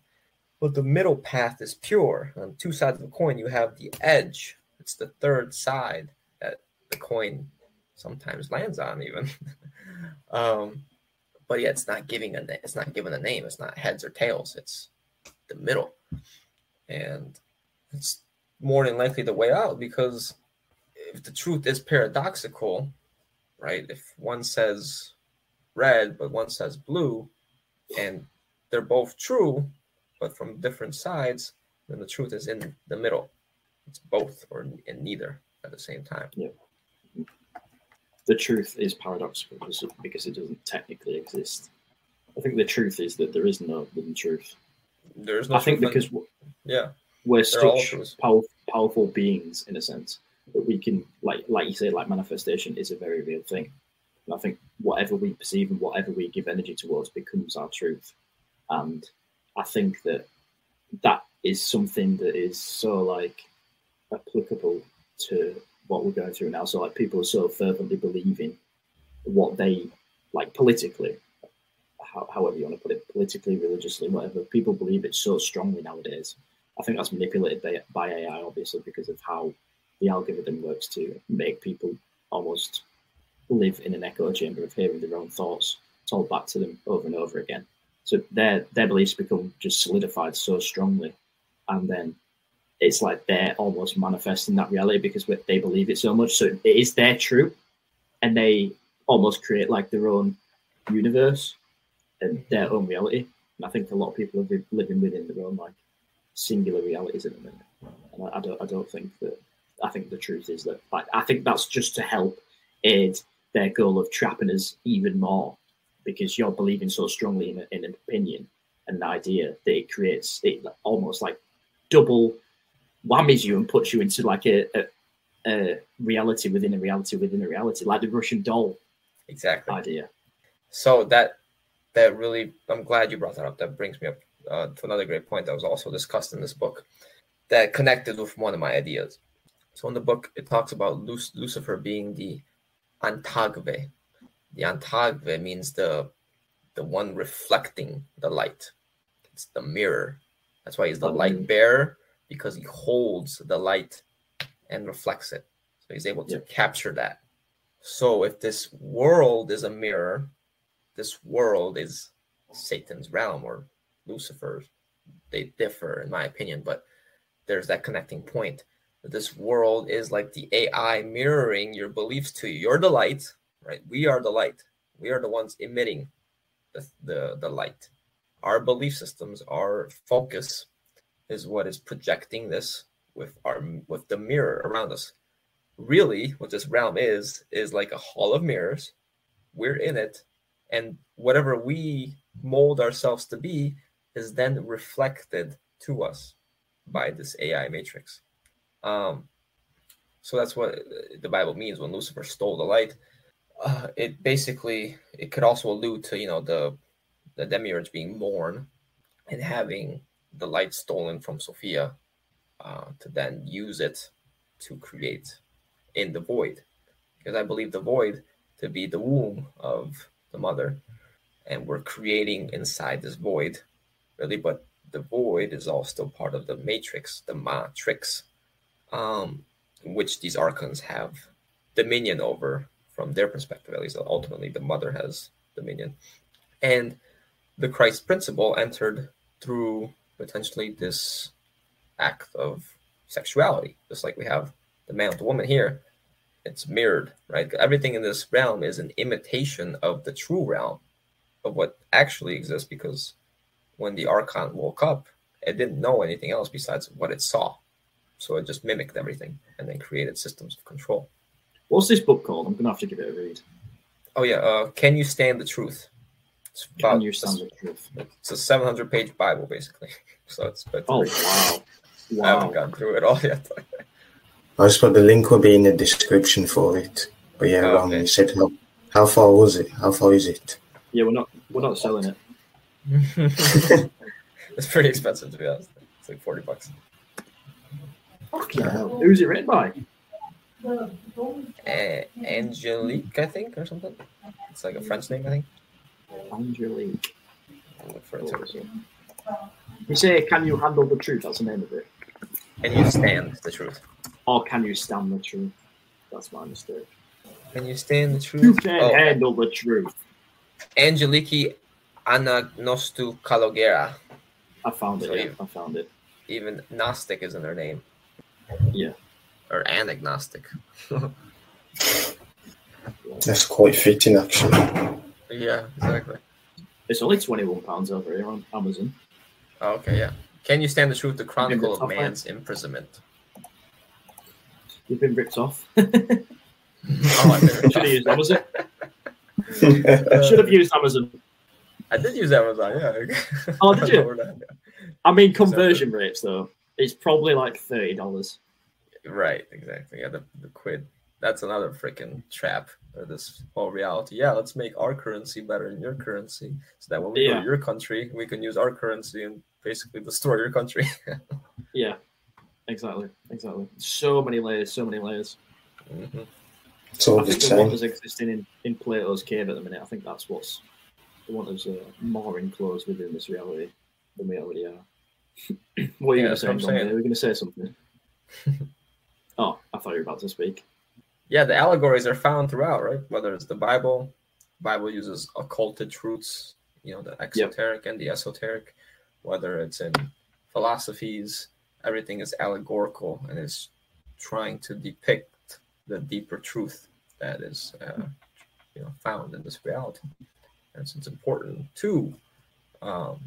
But the middle path is pure. On two sides of the coin, you have the edge. It's the third side that the coin sometimes lands on, even. um, but yeah, it's not giving a it's not given a name. It's not heads or tails. It's the middle, and it's more than likely the way out because if the truth is paradoxical, right? If one says red but one says blue, and they're both true, but from different sides, then the truth is in the middle. It's both or in neither at the same time. Yeah. The truth is paradoxical because, it doesn't technically exist. I think the truth is that there is no hidden truth. There's no. I think because w- yeah, we're such powerful, powerful beings in a sense that we can, like, like you say, like manifestation is a very real thing. And I think whatever we perceive and whatever we give energy towards becomes our truth. And I think that that is something that is so like applicable to what we're going through now. So like people are so fervently believing what they like politically, how, however you want to put it, politically, religiously, whatever. People believe it so strongly nowadays. I think that's manipulated by, by AI, obviously, because of how the algorithm works to make people almost live in an echo chamber of hearing their own thoughts told back to them over and over again. So their their beliefs become just solidified so strongly, and then it's like they're almost manifesting that reality because they believe it so much. So it is their truth, and they almost create like their own universe and their own reality. And I think a lot of people are living within their own like singular realities at the minute. And I, I don't I don't think that I think the truth is that like I think that's just to help aid their goal of trapping us even more because you're believing so strongly in, a, in an opinion and an idea that it creates it almost like double whammies you and puts you into like a, a, a reality within a reality within a reality, like the Russian doll exactly. idea. So that that really, I'm glad you brought that up. That brings me up uh, to another great point that was also discussed in this book that connected with one of my ideas. So in the book, it talks about Luc- Lucifer being the antagve. The antagve means the the one reflecting the light. It's the mirror. That's why he's the light bearer because he holds the light and reflects it. So he's able to capture that. So if this world is a mirror, this world is Satan's realm or Lucifer, they differ in my opinion, but there's that connecting point. This world is like the AI mirroring your beliefs to you. You're the light, right? We are the light. We are the ones emitting the, the, the light. Our belief systems, our focus is what is projecting this with our with the mirror around us. Really, what this realm is is like a hall of mirrors. We're in it, and whatever we mold ourselves to be is then reflected to us by this AI matrix. Um, so that's what the Bible means when Lucifer stole the light. Uh, it basically it could also allude to you know the the demiurge being born and having the light stolen from Sophia uh, to then use it to create in the void. Because I believe the void to be the womb of the mother, and we're creating inside this void, really. But the void is all still part of the matrix, the matrix, um, which these archons have dominion over from their perspective, at least. Ultimately, the mother has dominion. And the Christ principle entered through potentially this act of sexuality, just like we have the man with the woman here. It's mirrored, right? Everything in this realm is an imitation of the true realm of what actually exists because when the Archon woke up, it didn't know anything else besides what it saw. So it just mimicked everything and then created systems of control. What's this book called? I'm going to have to give it a read. Oh, yeah. Uh, Can You Stand the Truth? It's about, Can You Stand the Truth? It's a 700 page Bible, basically. So it's but Oh, wow. wow. I haven't gone through it all yet. I just put the link will be in the description for it. But yeah, oh, okay. you said how, how far was it? How far is it? Yeah, we're not we're not selling it. it's pretty expensive to be honest. It's like forty bucks. Fucking hell. Who's it written by? Uh, Angelique, I think, or something. It's like a French name, I think. Angelique. I'll look for it. You say, "Can you handle the truth?" That's the name of it. Can you stand the truth? Or can you stand the truth? That's my mistake. Can you stand the truth? You can oh. handle the truth. Angeliki Anagnostou Kalogera. I found it. So yeah, I found it. Even Gnostic is in their name. Yeah. Or anagnostic. That's quite fitting, actually. Yeah, exactly. It's only twenty-one pounds over here on Amazon. Oh, okay, yeah. Can you stand the truth? The chronicle of man's off, imprisonment. You've been ripped off. oh, Should have used Amazon. I should have used Amazon. I did use Amazon, yeah. Oh, did you? I mean, conversion rates though, it's probably like thirty dollars. Right, exactly. Yeah, the, the quid. That's another freaking trap. Or this whole reality. Yeah, let's make our currency better than your currency, so that when we yeah. go to your country, we can use our currency and basically destroy your country. yeah, exactly, exactly. So many layers, so many layers. Mm-hmm. So I think the one that's existing in, in Plato's cave at the minute, I think that's what's the one that's uh, more enclosed within this reality than we already are. what are you yeah, going to say? We're we going to say something? oh, I thought you were about to speak. Yeah, the allegories are found throughout, right? Whether it's the Bible, Bible uses occulted truths, you know, the exoteric yep. and the esoteric whether it's in philosophies, everything is allegorical and is trying to depict the deeper truth that is uh, you know found in this reality. And so it's important to um,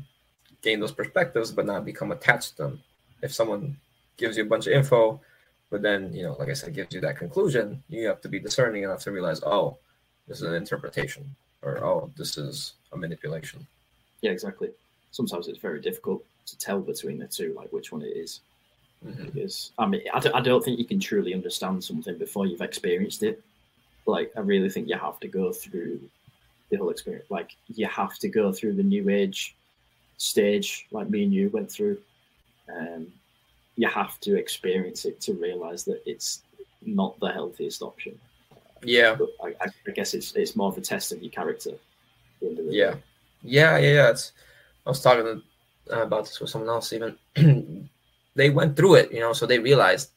gain those perspectives, but not become attached to them. If someone gives you a bunch of info, but then you know, like I said, gives you that conclusion, you have to be discerning enough to realize, oh, this is an interpretation, or oh, this is a manipulation. Yeah, exactly sometimes it's very difficult to tell between the two, like which one it is. Mm-hmm. Because I mean, I don't, don't think you can truly understand something before you've experienced it. Like, I really think you have to go through the whole experience. Like, you have to go through the new age stage, like me and you went through. Um, you have to experience it to realize that it's not the healthiest option. Yeah, but I, I guess it's it's more of a test of your character. Yeah, yeah, yeah, yeah. It's I was talking uh, about this with someone else. Even they went through it, you know, so they realized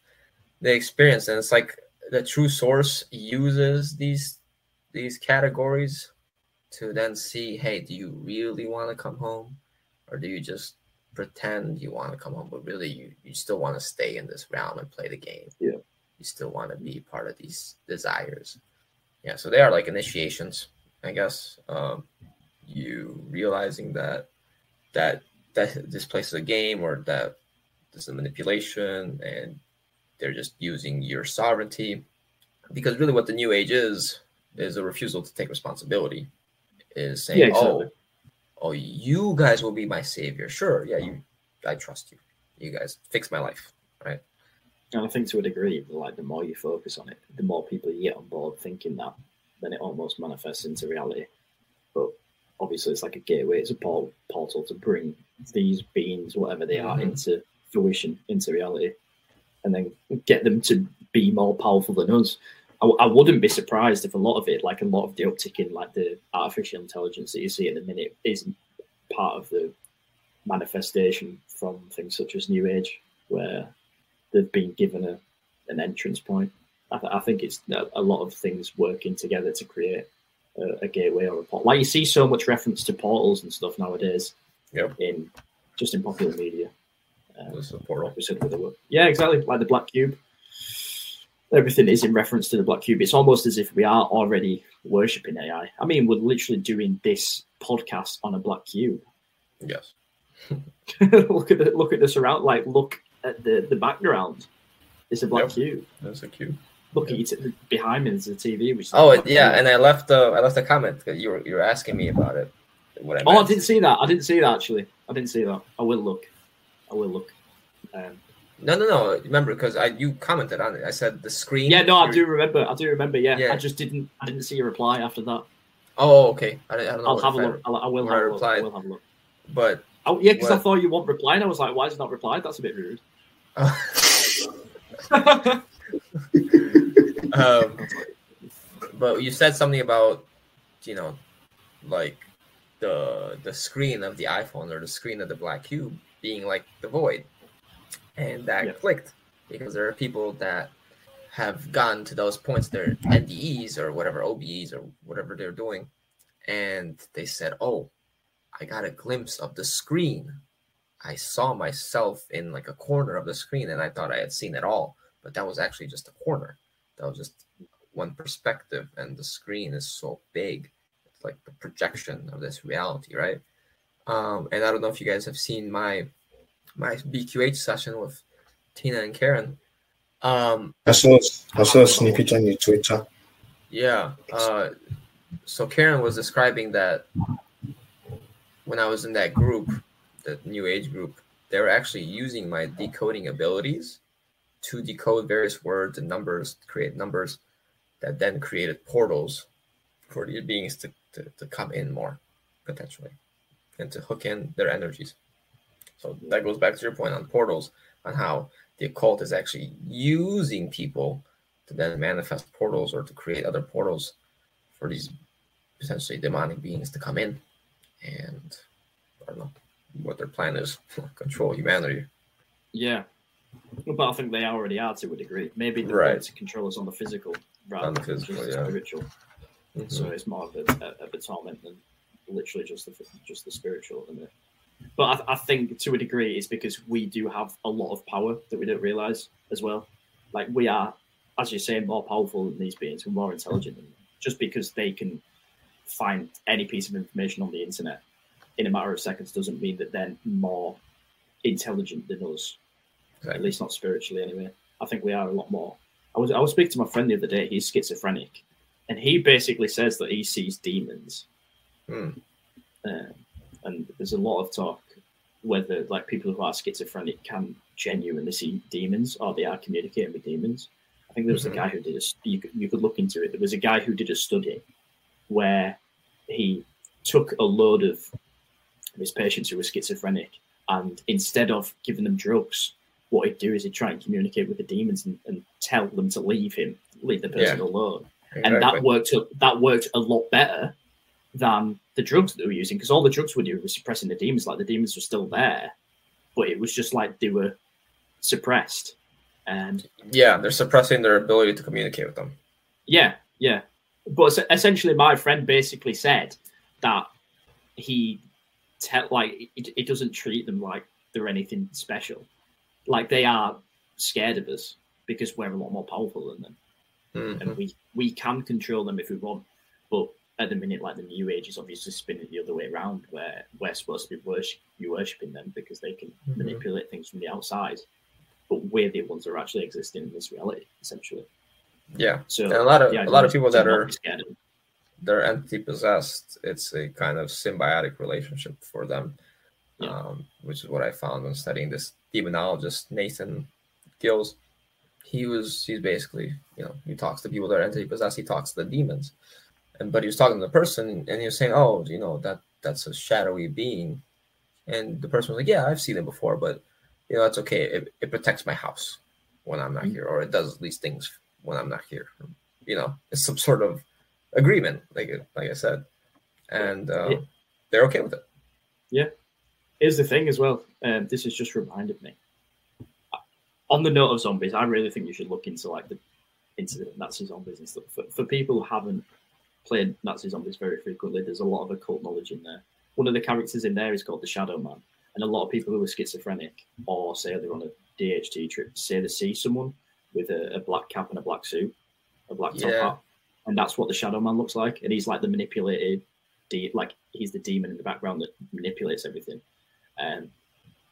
they experienced, and it's like the true source uses these these categories to then see, hey, do you really want to come home? or do you just pretend you want to come home, but really you, you still want to stay in this realm and play the game? Yeah. You still want to be part of these desires. Yeah, so they are like initiations, I guess. Um, you realizing that that that this place is a game or that this is a manipulation and they're just using your sovereignty because really what the new age is is a refusal to take responsibility is saying Yeah, exactly. oh oh you guys will be my savior sure yeah you i trust you you guys fix my life right And I think to a degree, like the more you focus on it, the more people you get on board thinking that, then it almost manifests into reality. But obviously, it's like a gateway, it's a port- portal to bring these beings, whatever they are, Mhm. into fruition, into reality, and then get them to be more powerful than us. I, I wouldn't be surprised if a lot of it, like a lot of the uptick in like the artificial intelligence that you see at the minute, is part of the manifestation from things such as New Age, where they've been given a, an entrance point. I, th- I think it's a, a lot of things working together to create a, a gateway or a portal. Like you see so much reference to portals and stuff nowadays Yep. in just in popular media. Um, this is a portal like we said with the. Yeah, exactly. Like the black cube. Everything is in reference to the black cube. It's almost as if we are already worshipping AI. I mean, we're literally doing this podcast on a black cube. yes look at the look at the surround. Like look at the the background. It's a black Yep. cube. that's a cube Look at it behind me. There's a TV. Which is oh a it, black yeah cube. and i left uh, i left a comment because you were you were asking me about it what I Oh, I didn't see that. I didn't see that actually. I didn't see that. I will look. I will look. Um, no no no remember because i you commented on it i said the screen yeah, no, I do remember. I do remember. Yeah, Yeah. I just didn't. I didn't see a reply after that. oh okay i, don't- I don't know I'll have a look. I'll, I will where I have a look. I will have a look. but Oh, yeah, because I thought you want reply, and I was like, why is it not replied? That's a bit rude. um, but you said something about you know like the the screen of the iphone or the screen of the black cube being like the void and that Yeah. clicked because there are people that have gotten to those points their ndes or whatever obes or whatever they're doing and they said oh i got a glimpse of the screen. I saw myself in like a corner of the screen and i thought i had seen it all but that was actually just a corner. That was just one perspective and the screen is so big. It's like the projection of this reality right? Um and i don't know if you guys have seen my my bqh session with tina and karen um I saw I saw a snippet on your Twitter. yeah. Uh, so Karen was describing that when I was in that group, the New Age group, they were actually using my decoding abilities to decode various words and numbers, create numbers that then created portals for these beings to, to, to come in more potentially and to hook in their energies. So that goes back to your point on portals, on how the occult is actually using people to then manifest portals or to create other portals for these potentially demonic beings to come in and I don't know what their plan is control humanity. Yeah, but I think they already are to a degree. Maybe the Right. to control us on the physical rather On the than physical, just yeah. the spiritual. Mhm. So it's more of a, a, a torment than literally just the just the spiritual at the minute. But I, I think to a degree it's because we do have a lot of power that we don't realize as well. Like we are, as you're saying, more powerful than these beings. We're more intelligent than them. Just because they can find any piece of information on the internet in a matter of seconds doesn't mean that they're more intelligent than us at least not spiritually anyway. I think we are a lot more. I was I was speaking to my friend the other day. He's schizophrenic, and he basically says that he sees demons. Hmm. Uh, and there's a lot of talk whether like people who are schizophrenic can genuinely see demons or they are communicating with demons. I think there was Mhm. a guy who did a you could, you could look into it. There was a guy who did a study where he took a load of his patients who were schizophrenic and instead of giving them drugs, what he'd do is he'd try and communicate with the demons and, and tell them to leave him, leave the person Yeah. alone and that worked that worked a lot better than the drugs that they were using because all the drugs were doing was suppressing the demons like the demons were still there but it was just like they were suppressed and yeah, they're suppressing their ability to communicate with them. yeah yeah but essentially my friend basically said that he tell like it, it doesn't treat them like they're anything special. Like they are scared of us because we're a lot more powerful than them, Mhm. and we we can control them if we want. But at the minute, like the new age is obviously spinning the other way around, where we're supposed to be worship, you worshiping them because they can Mhm. manipulate things from the outside, but we're the ones that are actually existing in this reality, essentially. Yeah, So and a lot of a lot of people that are scared they're entity possessed. It's a kind of symbiotic relationship for them, Yeah. um, which is what I found when studying this demonologist Nathan Gills. He was he's basically you know he talks to people that are entity possessed. He talks to the demons, and but he was talking to the person and he was saying, oh, you know that that's a shadowy being, and the person was like, yeah, I've seen it before, but you know that's okay. It, it protects my house when I'm not Mhm. here, or it does these things when I'm not here. You know, it's some sort of agreement, like like I said, and uh, Yeah. they're okay with it. Yeah. Here's the thing as well. Um, this has just reminded me. On the note of zombies, I really think you should look into like the into the Nazi zombies and stuff. For, for people who haven't played Nazi zombies very frequently, there's a lot of occult knowledge in there. One of the characters in there is called the Shadow Man, and a lot of people who are schizophrenic or say they're on a DMT trip say they see someone with a, a black cap and a black suit, a black top Yeah. hat, and that's what the Shadow Man looks like. And he's like the manipulated, de- like he's the demon in the background that manipulates everything. Um,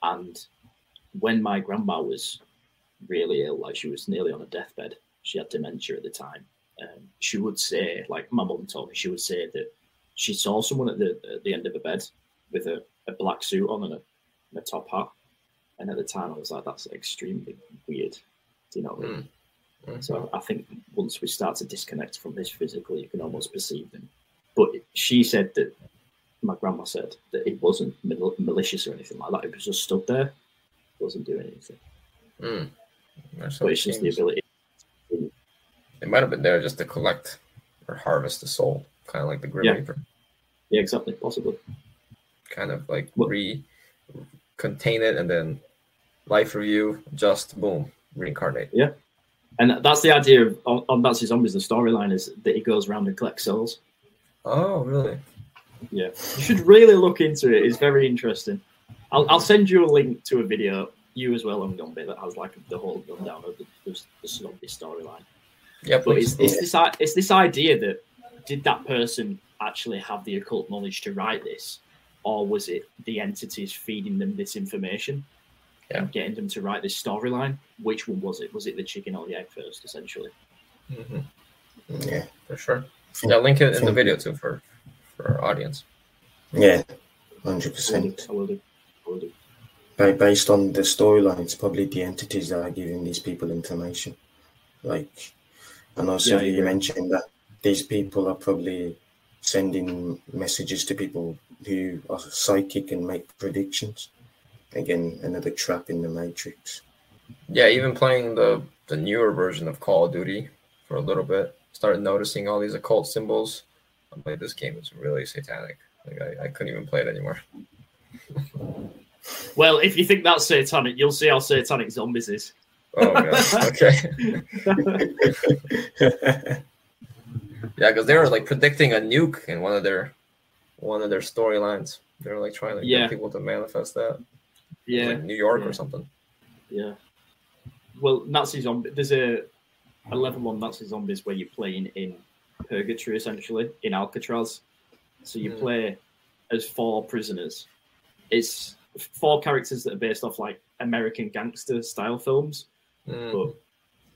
and when my grandma was really ill, like she was nearly on a deathbed, she had dementia at the time. Um, she would say, like my mum told me, she would say that she saw someone at the at the end of a bed with a, a black suit on and a, and a top hat. And at the time, I was like, that's extremely weird. Do you know what I mean? Mhm. So I think once we start to disconnect from this physically, you can almost perceive them. But she said that my grandma said that it wasn't mal- malicious or anything like that. It was just stood there, it wasn't doing anything. Mm. But it's just the ability. It might have been there just to collect or harvest the soul, kind of like the Grim Yeah. Reaper, Yeah, exactly. Possibly. kind of like re contain it and then life review, just boom, reincarnate. Yeah. And that's the idea of on, Nazi Zombies. The storyline is that he goes around and collects souls. Oh, really? Yeah, you should really look into it. It's very interesting. I'll, I'll send you a link to a video, you as well, on Gombe, that has like the whole rundown of the, the, the zombie storyline. Yeah, But it's, it's this it's this idea that did that person actually have the occult knowledge to write this, or was it the entities feeding them this information Yeah. and getting them to write this storyline? Which one was it? Was it the chicken or the egg first, essentially? Mhm, Yeah, for sure. Yeah, link it in the video too for for our audience. yeah, hundred I will do. percent. I will do. I will do. Ba- Based on the storyline, it's probably the entities that are giving these people information. Like, and also Yeah, you mentioned that these people are probably sending messages to people who are psychic and make predictions. Again, another trap in the matrix. Yeah, even playing the the newer version of Call of Duty for a little bit, started noticing all these occult symbols. I'm like, this game is really satanic. Like, I, I couldn't even play it anymore. Well, if you think that's satanic, you'll see how satanic zombies is. Oh god. Okay. Yeah, because they were like predicting a nuke in one of their one of their storylines. They were like trying to Yeah. get people to manifest that. Yeah, like New York yeah. or something. yeah. Well, Nazi zombie. There's a a level on Nazi zombies where you're playing in purgatory, essentially in Alcatraz. So you Hmm. play as four prisoners. It's four characters that are based off like American gangster style films, Mm. but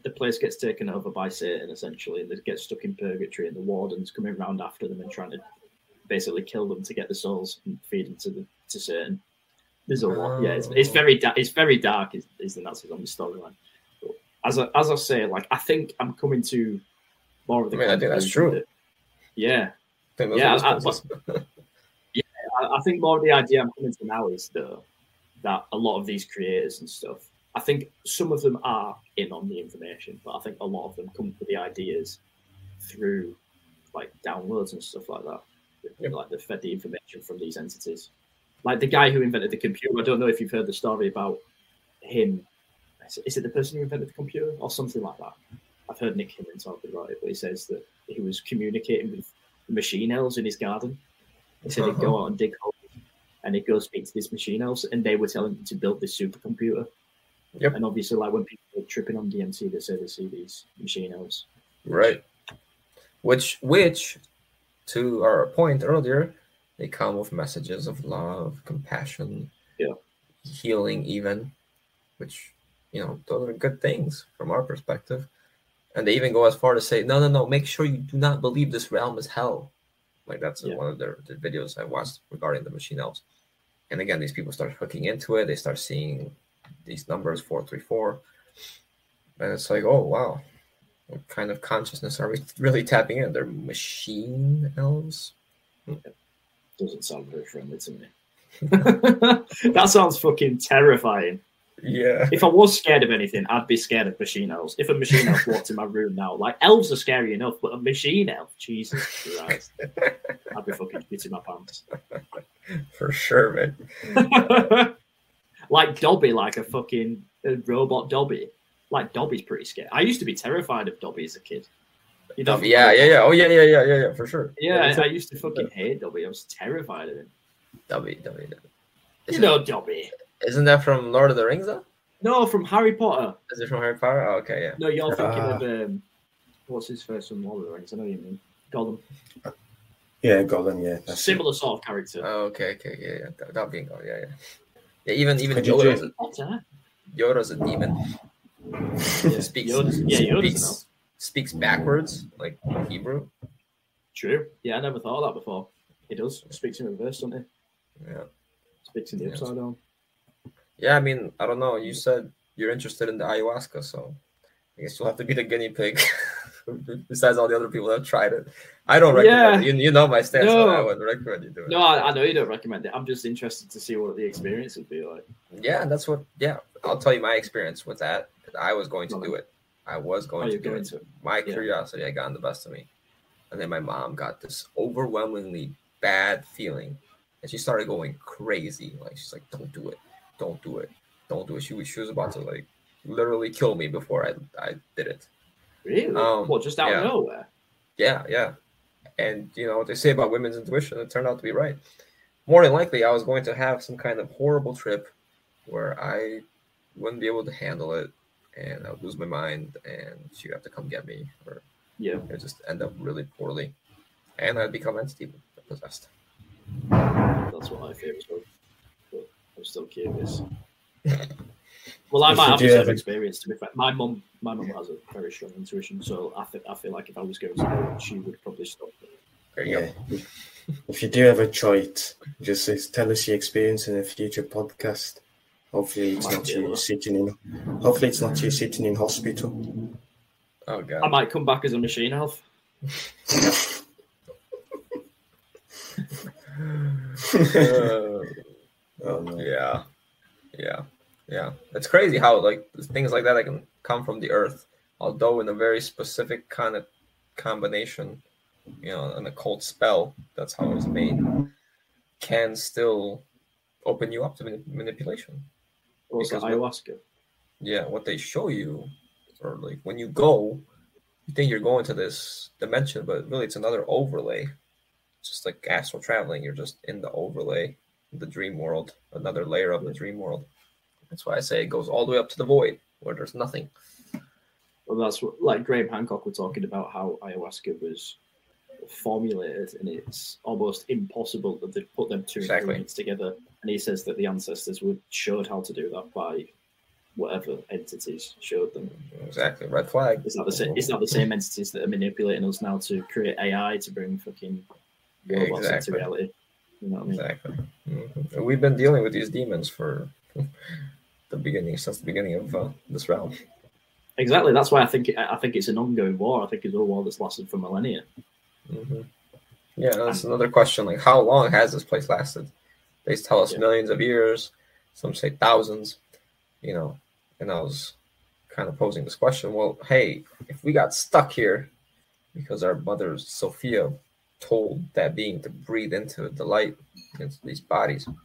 the place gets taken over by Satan essentially, and they get stuck in purgatory, and the warden's coming around after them and trying to basically kill them to get the souls and feed them to the to Satan. There's a lot, yeah. It's, it's very da- it's very dark. Is, is the on the storyline? But as I, as I say, like I think I'm coming to more of the. I mean, I think that's true. that- yeah, I think Yeah, I-. I, I think more of the idea I'm coming to now is though that a lot of these creators and stuff, I think some of them are in on the information, but I think a lot of them come to the ideas through like downloads and stuff like that. Yep. Like they fed the information from these entities. Like the guy who invented the computer. I don't know if you've heard the story about him. Is it- the person who invented the computer or something like that? I've heard Nick Hinton talking about it, but he says that he was communicating with machine elves in his garden. He said he'd go uh-huh. out and dig holes and he'd go speak to these machine elves, and they were telling him to build this supercomputer. Yep. And obviously, like when people are tripping on DMT, they say they see these machine elves. Right. Which, which, to our point earlier, they come with messages of love, compassion, Yeah. healing, even, which you know those are good things from our perspective. And they even go as far to say, no, no, no, make sure you do not believe this realm is hell. Like that's Yeah. one of their, their videos I watched regarding the machine elves. And again, these people start hooking into it. They start seeing these numbers four three four, and it's like, oh wow, what kind of consciousness are we really tapping in? They're machine elves. Doesn't sound very friendly to me. that sounds fucking terrifying. Yeah, If I was scared of anything, I'd be scared of machine elves. If a machine elf walked in my room now, like elves are scary enough, but a machine elf, Jesus Christ, I'd be fucking shitting my pants. for sure, man. like Dobby, like a fucking uh, robot Dobby. Like Dobby's pretty scary. I used to be terrified of Dobby as a kid. You know, Yeah, yeah, yeah. Oh yeah, yeah, yeah, yeah, yeah, for sure. Yeah, it's I, I a- used to fucking hate Dobby. I was terrified of him. W, W, W. You Isn't, know Dobby. isn't that from Lord of the Rings though? No, from Harry Potter. Is it from Harry Potter? Oh, okay, yeah. No, you're thinking Ah. of um, what's his first from Lord of the Rings? I know what you mean Gollum. Yeah, Gollum. Yeah, that's it. Similar sort of character. Oh, okay, okay, yeah, yeah. That, that being, oh, yeah, yeah. Yeah, even even Could you Yoda's a, Yoda's a demon. Yeah, Speaks, Yoda's, yeah, Yoda's speaks, speaks backwards, like Hebrew. True. Yeah, I never thought of that before. He does. Speaks in reverse, doesn't he? Yeah. Speaks in the Yes. upside down. Yeah, I mean, I don't know. You said you're interested in the ayahuasca, so I guess you'll have to be the guinea pig. Besides all the other people that tried it, I don't recommend. Yeah. it. You, you know my stance. No. I would recommend you do it. No, I, I know you don't recommend it. I'm just interested to see what the experience would be like. Yeah, that's what. Yeah, I'll tell you my experience with that. I was going to do it. I was going to you do going it. to? My Yeah. curiosity had gotten the best of me, and then my mom got this overwhelmingly bad feeling, and she started going crazy. Like she's like, "Don't do it, don't do it, don't do it." She was she was about to like literally kill me before I I did it. Really? Um, what, just out yeah. of nowhere? Yeah, yeah. And you know what they say about women's intuition, it turned out to be right. More than likely, I was going to have some kind of horrible trip where I wouldn't be able to handle it, and I would lose my mind, and she'd have to come get me, or Yeah. it would just end up really poorly, and I'd become entity possessed. That's what I fear as well. But I'm still curious. Well, I If might have do the same experience. To be fair, my mum, my mum has a very strong intuition, so I think I feel like if I was going to do it, she would probably stop me. There you Yeah. If, if you do ever try it, just tell us your experience in a future podcast. Hopefully, it's not you able. sitting in. Hopefully, it's not you sitting in hospital. go. Oh I might come back as a machine elf. Uh, Oh no. yeah, yeah, yeah. It's crazy how like things like that can come from the earth, although in a very specific kind of combination, you know, an occult spell. That's how it was made. Can still open you up to manip- manipulation. Also, Because ayahuasca. Yeah, what they show you, or like when you go, you think you're going to this dimension, but really it's another overlay. It's just like astral traveling. You're just in the overlay, the dream world, another layer of the dream world. That's why I say it goes all the way up to the void, where there's nothing. Well, that's what, like Graham Hancock were talking about how ayahuasca was formulated, and it's almost impossible that they put them two Exactly. ingredients together. And he says that the ancestors would showed how to do that by whatever entities showed them. Exactly, red flag. It's not the same. It's not the same entities that are manipulating us now to create AI to bring fucking robots Exactly. into reality. You know what I mean? Exactly. Mhm. We've been dealing with these demons for the beginning, since the beginning of uh, this realm. Exactly. That's why I think it, I think it's an ongoing war. I think it's a war that's lasted for millennia. hmm Yeah, that's another question. Like, how long has this place lasted? They tell us Yeah. millions of years. Some say thousands. You know, and I was kind of posing this question. Well, hey, if we got stuck here because our mother Sophia told that being to breathe into the light into these bodies, and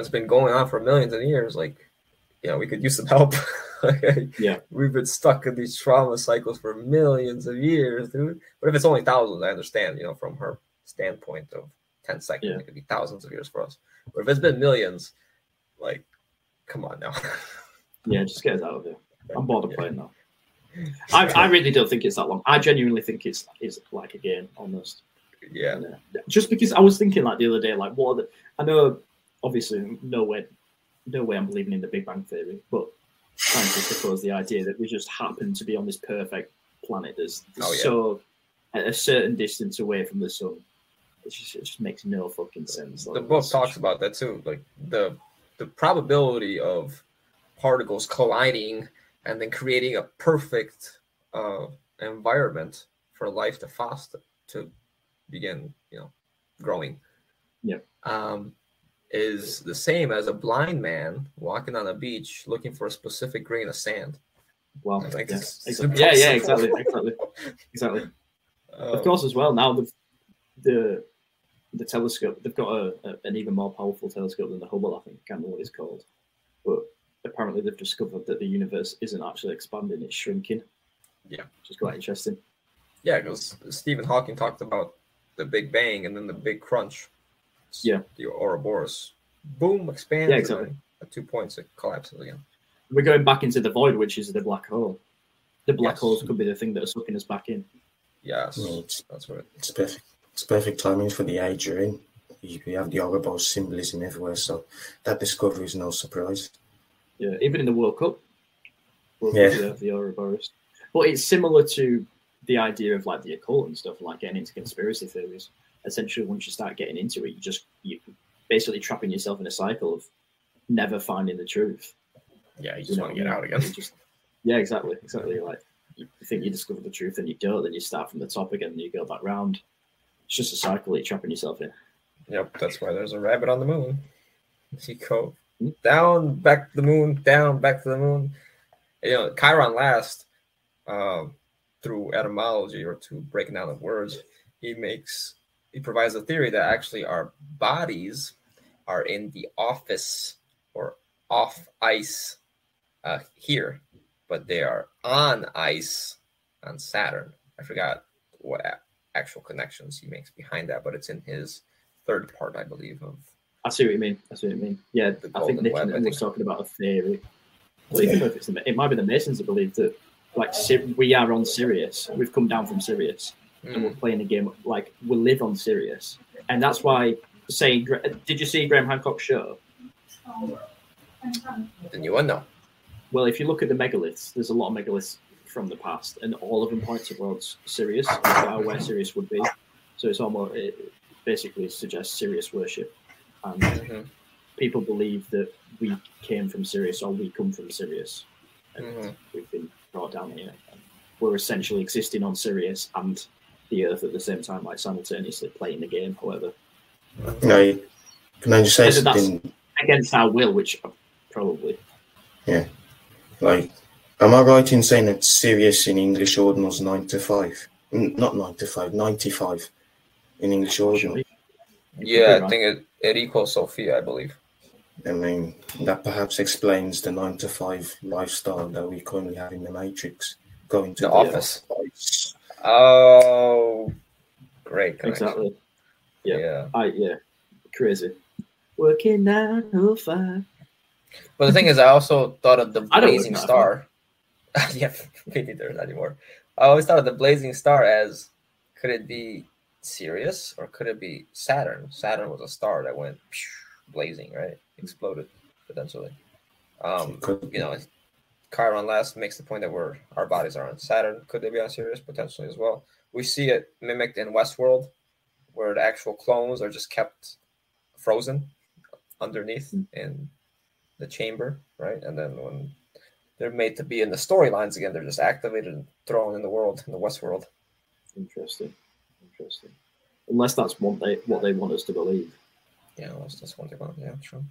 it's been going on for millions of years, like, you know, we could use some help. Yeah. We've been stuck in these trauma cycles for millions of years, dude. But if it's only thousands, I understand, you know, from her standpoint of 10 seconds, Yeah. it could be thousands of years for us. But if it's been millions, like, come on now. Yeah, just get us out of here. I'm bored of playing now. I, I really don't think it's that long. I genuinely think it's it's like a game almost. yeah. Uh, Just because I was thinking like the other day, like what are the, I know obviously no way no way I'm believing in the Big Bang Theory, but scientists propose the idea that we just happen to be on this perfect planet that's, that's Oh, yeah. so at a certain distance away from the sun. It just, it just makes no fucking sense. The book talks about that too. Like the the probability of particles colliding and then creating a perfect uh, environment for life to foster to begin, you know, growing. Yeah. Um, is the same as a blind man walking on a beach looking for a specific grain of sand. Well, Like, yeah, exactly. yeah, yeah, impossible. exactly, exactly, exactly. of Um, course, as well. Now the the the telescope they've got a, a, an even more powerful telescope than the Hubble. I think I can't remember what it's called, but apparently they've discovered that the universe isn't actually expanding; it's shrinking. Yeah. which is quite interesting. Yeah, because Stephen Hawking talked about the Big Bang and then the Big Crunch. Yeah. The Ouroboros. Boom, expands. Yeah, exactly. then At two points, it collapses again. We're going back into the void, which is the black hole. The black Yes. holes could be the thing that are sucking us back in. Yes. Yeah, it's, That's what it it's perfect. It's perfect timing for the age you're in. You you have the Ouroboros symbolism everywhere, so that discovery is no surprise. Yeah, even in the World Cup. World Yeah. Cup, yeah, the Ouroboros. But it's similar to the idea of like the occult and stuff, like getting into conspiracy theories. Essentially, once you start getting into it, you just you basically trapping yourself in a cycle of never finding the truth. Yeah, you You just know want to get out again. Just- yeah, exactly, exactly. Like you think you discover the truth and you don't, then you start from the top again and you go back round. It's just a cycle you're trapping yourself in. Yep, that's why there's a rabbit on the moon. You go Hmm? down, back to the moon, down, back to the moon. You know, Chiron last, um, through etymology or to breaking down the words, he makes he provides a theory that actually our bodies are in the office or off ice uh, here, but they are on ice on Saturn. I forgot what actual connections he makes behind that, but it's in his third part, I believe, of I see what you mean. I see what you mean. Yeah, The I think Nick web, I was talking about a theory. Even if it's it might be the Masons that believe that, like, we are on Sirius. We've come down from Sirius, and we're Mm, playing a game like we live on Sirius, and that's why saying. Did you see Graham Hancock's show? then you would know. Well, if you look at the megaliths, there's a lot of megaliths from the past, and all of them point towards Sirius, where Sirius would be. So it's almost it basically suggests Sirius worship, and Mhm, people believe that we came from Sirius or we come from Sirius, and mhm. we've been brought down here. And we're essentially existing on Sirius and the Earth at the same time, like simultaneously playing the game. However, Now, can I just say Whether that's- something? against our will, which probably Yeah. Like, am I right in saying that Sirius in English ordinal's nine to five? N- Not nine to five, ninety-five in English ordinal. Yeah, I think it, it equals Sophia, I believe. I mean, that perhaps explains the nine to five lifestyle that we currently have in the Matrix. Going to The office. office. Oh, great connection. exactly. Yeah. Yeah. I yeah, crazy. Working nine to five. But the thing is, I also thought of the I don't blazing work that star. yeah, me neither anymore. I always thought of the blazing star as could it be Sirius or could it be Saturn? Saturn was a star that went blazing, right? Exploded potentially. Um, Could- you know, Chiron last makes the point that we're our bodies are on Saturn. Could they be on Sirius potentially as well? We see it mimicked in Westworld, where the actual clones are just kept frozen underneath Mm. in the chamber, right? And then when they're made to be in the storylines again, they're just activated and thrown in the world, in the Westworld. Interesting. Interesting. Unless that's what they what they want us to believe. Yeah, that's, that's one thing. About, yeah, true.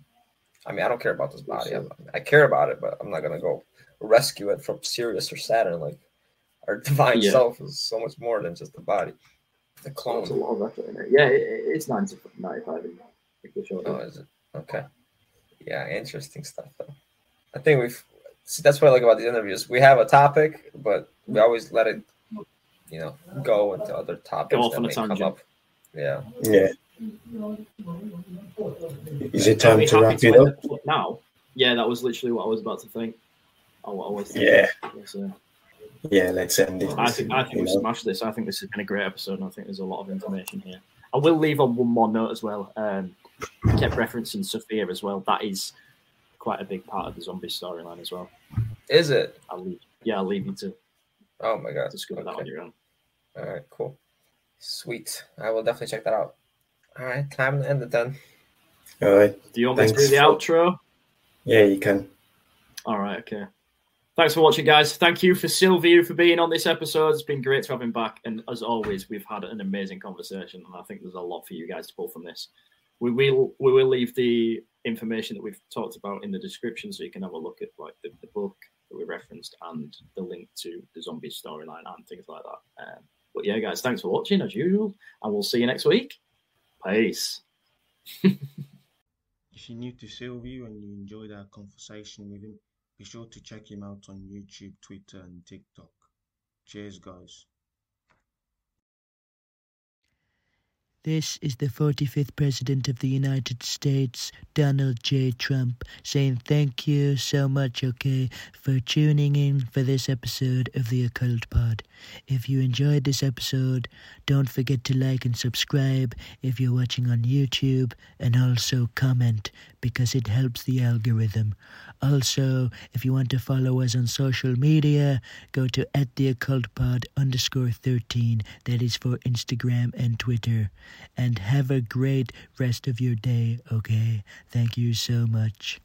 I mean, I don't care about this body. I, I care about it, but I'm not gonna go rescue it from Sirius or Saturn. Like our divine Yeah. self is so much more than just the body. The There's a clone. lot of effort in it. Yeah, it, it's 90, 95 in English. Oh, is it? Okay. Yeah, interesting stuff though. I think we've see that's what I like about these interviews. We have a topic, but we mm-hmm. always let it, you know, go into other topics off that on a may come up. Yeah. Yeah, Is it time to wrap it up? now? Yeah, that was literally what I was about to think. Oh, I was Yeah, was, yeah. Let's end it. I think I think we know? smashed this. I think this has been a great episode, and I think there's a lot of information here. I will leave on one more note as well. Um, I kept referencing Sophia as well. That is quite a big part of the zombie storyline as well. Is it? I'll leave. Yeah, I'll leave you to Oh my god. discover that on your own. All right, cool. Sweet. I will definitely check that out. All right, time to end it then. All right. Do you want me to do the outro? Yeah, you can. All right, okay. Thanks for watching, guys. Thank you for Silviu for being on this episode. It's been great to have him back. And as always, we've had an amazing conversation, and I think there's a lot for you guys to pull from this. We will we will leave the information that we've talked about in the description, so you can have a look at like the, the book that we referenced and the link to the zombie storyline and things like that. Um, but yeah, guys, thanks for watching as usual, and we'll see you next week. Peace. If you're new to Silviu and you enjoyed our conversation with him, be sure to check him out on YouTube, Twitter, and TikTok. Cheers, guys. This is the 45th President of the United States, Donald J. Trump, saying thank you so much, okay, for tuning in for this episode of the Occult Pod. If you enjoyed this episode, don't forget to like and subscribe if you're watching on YouTube, and also comment because it helps the algorithm. Also, if you want to follow us on social media, go to at the occult pod underscore 13. That is for Instagram and Twitter. And have a great rest of your day, okay? Thank you so much.